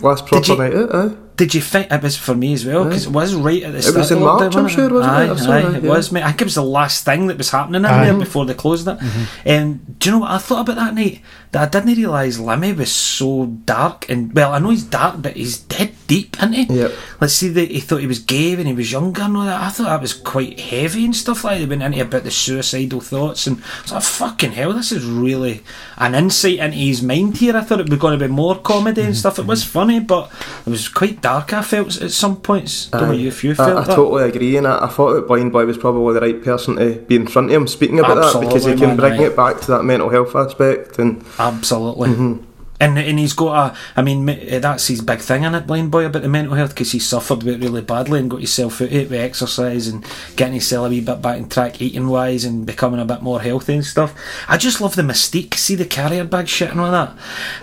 last proper you- night out. Aye. Did you think it was for me as well? Because it was right at the It start. was in of lockdown, March, I'm wasn't sure, wasn't it? aye, I saw Aye, that, it yeah. was, mate. I think it was the last thing that was happening in Aye. there before they closed it. And do you know what I thought about that night? That I didn't realise Limmy was so dark and well, I know he's dark, but he's dead deep? Yep. Let's see that he thought he was gay when he was younger and all that. I thought that was quite heavy and stuff like that. They went into about the suicidal thoughts and I was like, fucking hell, this is really an insight into his mind here. I thought it was going to be more comedy and stuff. It was funny, but it was quite dark. I felt at some points. Don't know if you I, felt I that. totally agree, and I, I thought that Blind Boy was probably the right person to be in front of him speaking about that because he can bring aye. it back to that mental health aspect. And Absolutely. Mm-hmm. And, and he's got a, I mean, eh, that's his big thing in it, Blind Boy, about the mental health, because he suffered with it really badly and got himself out of it with exercise and getting himself a wee bit back in track eating wise and becoming a bit more healthy and stuff. I just love the mystique, see the carrier bag shit and all that.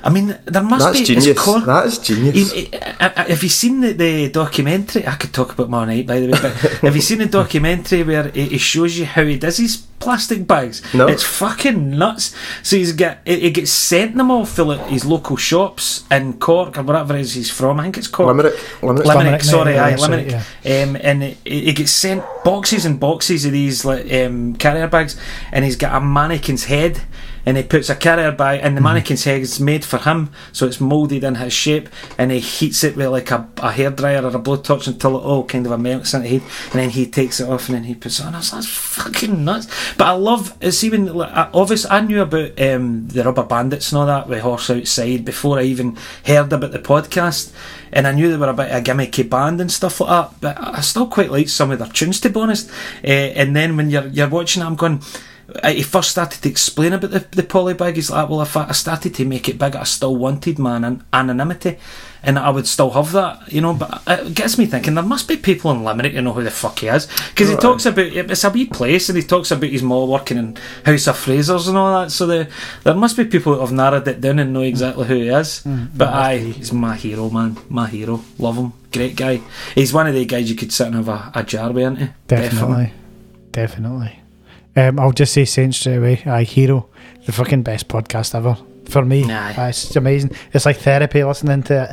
I mean, there must that's be. genius. That is genius. He- I- I- have you seen the, the documentary? I could talk about all night, by the way. But have you seen the documentary where it, it shows you how he does his plastic bags? No. It's fucking nuts. So he's get it, it gets sent them all for like his local shops in Cork or whatever it is he's from. I think it's Cork. Limerick, Limerick. Limerick, Limerick, sorry, aye, yeah, sorry, Limerick. Um, and it, it gets sent boxes and boxes of these like um, carrier bags, and he's got a mannequin's head, and he puts a carrier bag, and the mannequin's head is made for him, so it's moulded in his shape, and he heats it with like a, a hairdryer or a blowtorch until it all kind of melts into head, and then he takes it off, and then he puts it on. I was like, that's fucking nuts. But I love it's even like, I- obviously I knew about um, the Rubber Bandits and all that with Horse Outside before I even heard about the podcast and I knew they were a bit of a gimmicky band and stuff like that, but I still quite liked some of their tunes to be honest. Uh, and then when you're you're watching it, I'm going. He first started to explain about the, the polybag. He's like, well, if I I started to make it big, I still wanted my anon- anonymity, and I would still have that, you know. But it gets me thinking there must be people in Limerick who know who the fuck he is, because he talks about it's a wee place, and he talks about his mall working in House of Frasers and all that. So the, there must be people who have narrowed it down and know exactly who he is. Mm, mm. but aye, he's my hero, man, my hero. Love him, great guy. He's one of the guys you could sit and have a, a jar with, isn't he? Definitely. Definitely. Um, I'll just say Saint straight away. Aye, Hero. The fucking best podcast ever. For me. Aye. Aye, it's amazing. It's like therapy listening to it.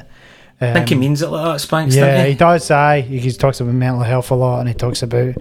Um, I think he means it like that, Spanks, Yeah, he he? does. Aye, he talks about mental health a lot, and he talks about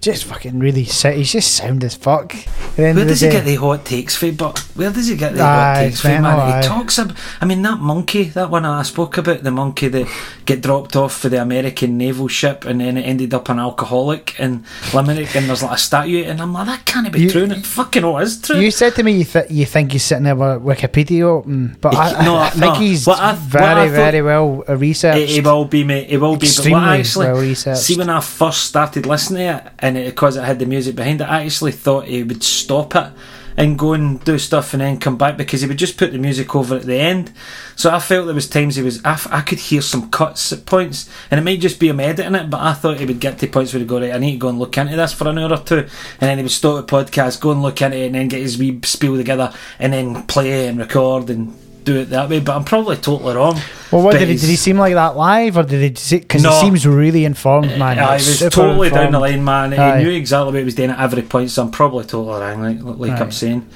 just fucking really. si- He's just sound as fuck. Where does he day. get the hot takes from? But where does he get the Aye, hot takes from, man? aye. He talks about. I mean, that monkey, that one I spoke about, the monkey that get dropped off for the American naval ship, and then it ended up an alcoholic in Limerick, and there's like a statue, and I'm like, that can't be You- true, and it fucking all is true. You said to me you, th- you think he's sitting there with Wikipedia open, but I, No, I, I think no. he's What I- what very, very well researched. It, it will be, mate. It will be. Extremely but actually well researched. see when I first started listening to it, and because it had the music behind it, I actually thought he would stop it and go and do stuff and then come back because he would just put the music over at the end. So I felt there was times he was. I, f- I could hear some cuts at points, and it might just be him editing it. But I thought he would get to points where he'd go right. I need to go and look into this for an hour or two, and then he would stop the podcast, go and look into it, and then get his wee spiel together, and then play and record and do it that way. But I'm probably totally wrong. well, what did he, did he seem like that live, or did he? Because No. he seems really informed, man. Aye, he was Super totally down the line, man. Aye. He knew exactly what he was doing at every point, so I'm probably totally wrong, like, like Aye. I'm saying.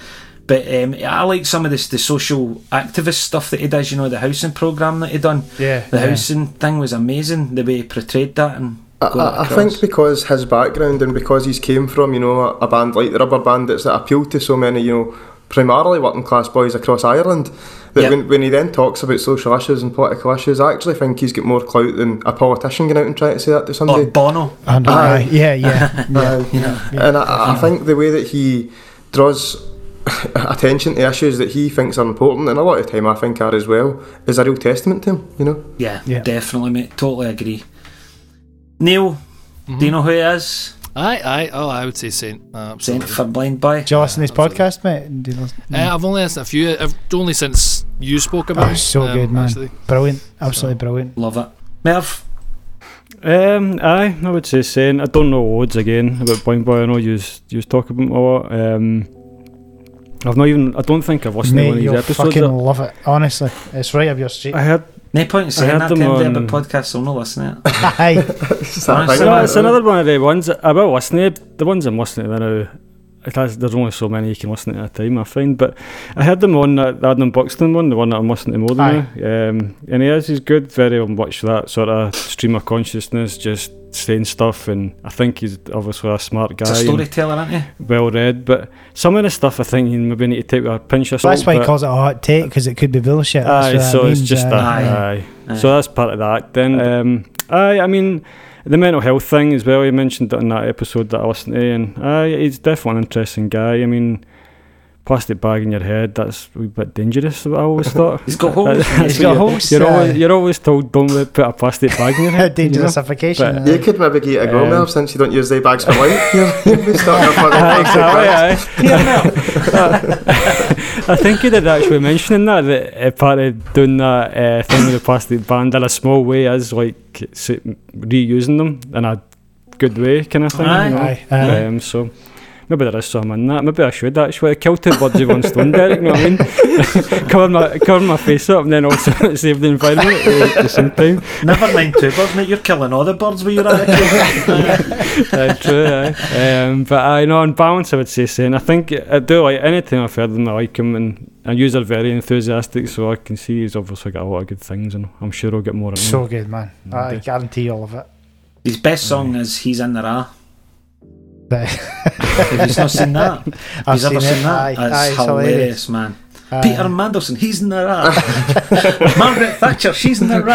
But um, I like some of this the social activist stuff that he does. You know, the housing program that he done. Yeah, the yeah. housing thing was amazing. The way he portrayed that and I, I, I think because his background and because he's came from, you know, a, a band like the Rubber Bandits that appealed to so many, you know, primarily working class boys across Ireland, that Yep. when, when he then talks about social issues and political issues, I actually think he's got more clout than a politician going out and trying to say that to or somebody. Bono. And, Aye. aye, yeah, yeah, yeah. Aye. You know, and I, I think the way that he draws attention to issues that he thinks are important, and a lot of time I think are as well, is a real testament to him, you know. yeah, Yeah. definitely, mate. Totally agree. Neil, Mm-hmm. do you know who he is? Aye, aye. Oh, I would say Saint. Uh, Saint for Blind Boy. Do you listen to his podcast, mate? Do you listen? Uh, I've only listened a few. I've only since you spoke about Oh, it. so um, good, man. actually. Brilliant, absolutely brilliant. Love it. Merv. Um, aye, I would say saying I don't know loads again about Blind Boy. I know you you talk about him a lot. Um, I've not even. I don't think I've listened to one of these you'll episodes. fucking love it. Honestly, it's right up your street. I heard. No point in saying that them to anybody on- about podcasts, so I'm not listening to it. Aye, It's that Honestly, thing, No, it's another one of the ones I will listen to. The ones I'm listening to now. It has, there's only so many you can listen to at a time, I find. But I heard them on that the Adam Buxton one, the one that I'm listening to more than now. Um, and he is, he's good, very much that sort of stream of consciousness, just saying stuff. And I think he's obviously a smart guy. It's a storyteller, aren't he? well read, but some of the stuff I think you maybe need to take with a pinch of salt. that's why he but- calls it a hot take because it could be bullshit. That's Aye, what that so it's means, just aye. that. Aye. Aye. Aye. So that's part of that. Then, um, aye, I mean, the mental health thing as well. He mentioned it in that episode that I listened to, and aye, he's definitely an interesting guy. I mean, plastic bag in your head, that's a wee bit dangerous, I always thought. He's got holes. That's He's what got you're- holes, You're, aye. always, you're always told don't put a plastic bag in your head. you know? Dangerousification. But- aye. You could maybe get a go, Um, Merv, since you don't use the bags for life. You'll you'll starting a fucking Aye, plastic bag. exactly, aye. I think you did actually mentioning that that uh, part of doing that uh, thing with the plastic band in a small way is like reusing them in a good way, kind of thing. Aye. you know? Aye, aye. Um, so maybe there is some in that. Maybe I should actually kill two birds with one stone, Derek. You know what I mean? cover my cover my face up and then also save the environment at the same time. Never mind two birds, mate. You're killing all the birds with your attitude. uh, true, aye. Um, but I know on balance, I would say saying I think I do like anything I've heard them, I like him, and and you are very enthusiastic, so I can see he's obviously got a lot of good things, and I'm sure he'll get more. Of them. So good, man. I guarantee all of it. His best song is "He's in the Ra." But- Have you not seen that? I've He's ever seen seen it. that? Aye, It's aye, hilarious, hilarious. man. Aye. Peter Mandelson, he's in the Ra. Margaret Thatcher, she's in the Ra.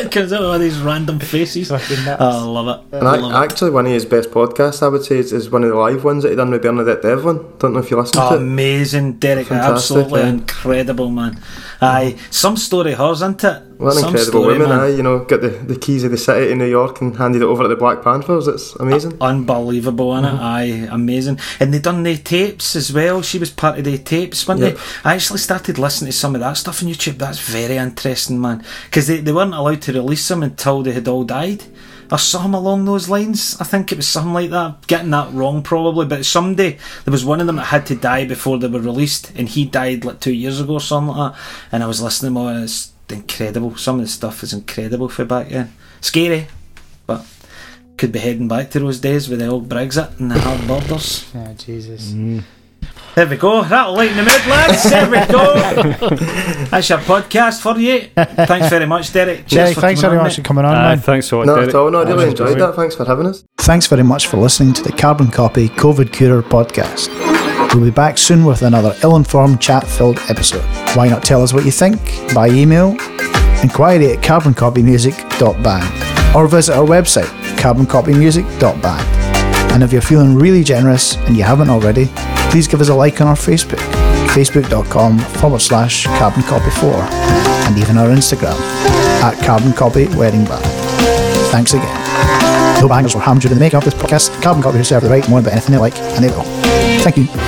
it comes out with these random faces. Oh, I love it. And I I, love it. actually, one of his best podcasts, I would say, is, is one of the live ones that he done with Bernadette Devlin. Don't know if you listened Oh, to it. amazing, Derek. Fantastic, absolutely yeah. incredible, man. Aye, some story hers, isn't it? What an some incredible story, woman, man. aye. You know, got the, the keys of the city in New York and handed it over to the Black Panthers. It's amazing. Unbelievable, innit? Mm-hmm. Aye, amazing. And they done the tapes as well. She was part of the tapes, weren't Yep. they? I actually started listening to some of that stuff on YouTube. That's very interesting, man. Because they, they weren't allowed to release them until they had all died. Or something along those lines. I think it was something like that. Getting that wrong, probably. But someday, there was one of them that had to die before they were released. And he died like two years ago or something like that. And I was listening to him, and it's incredible. Some of the stuff is incredible for back then. Scary, but could be heading back to those days with the old Brexit and the hard borders. Oh, Jesus. Mm. There we go. That'll lighten the mood, lads. There we go. That's your podcast for you. Thanks very much, Derek. Cheers Derek, for thanks coming very on, much for coming on, Uh, man. thanks a lot, Not Derek. at all. No, I That really enjoyed that. Thanks for having us. Thanks very much for listening to the Carbon Copy COVID Curer podcast. We'll be back soon with another ill informed, chat filled episode. Why not tell us what you think by email? Inquiry at carboncopymusic.band or visit our website, carboncopymusic.band. And if you're feeling really generous and you haven't already, please give us a like on our Facebook, facebook.com forward slash carbon copy 4, and even our Instagram at carbon copy wedding band. Thanks again. No bangers were hammed during the making of this podcast. Carbon Copy reserve the right moan about anything they like, and they will. Thank you.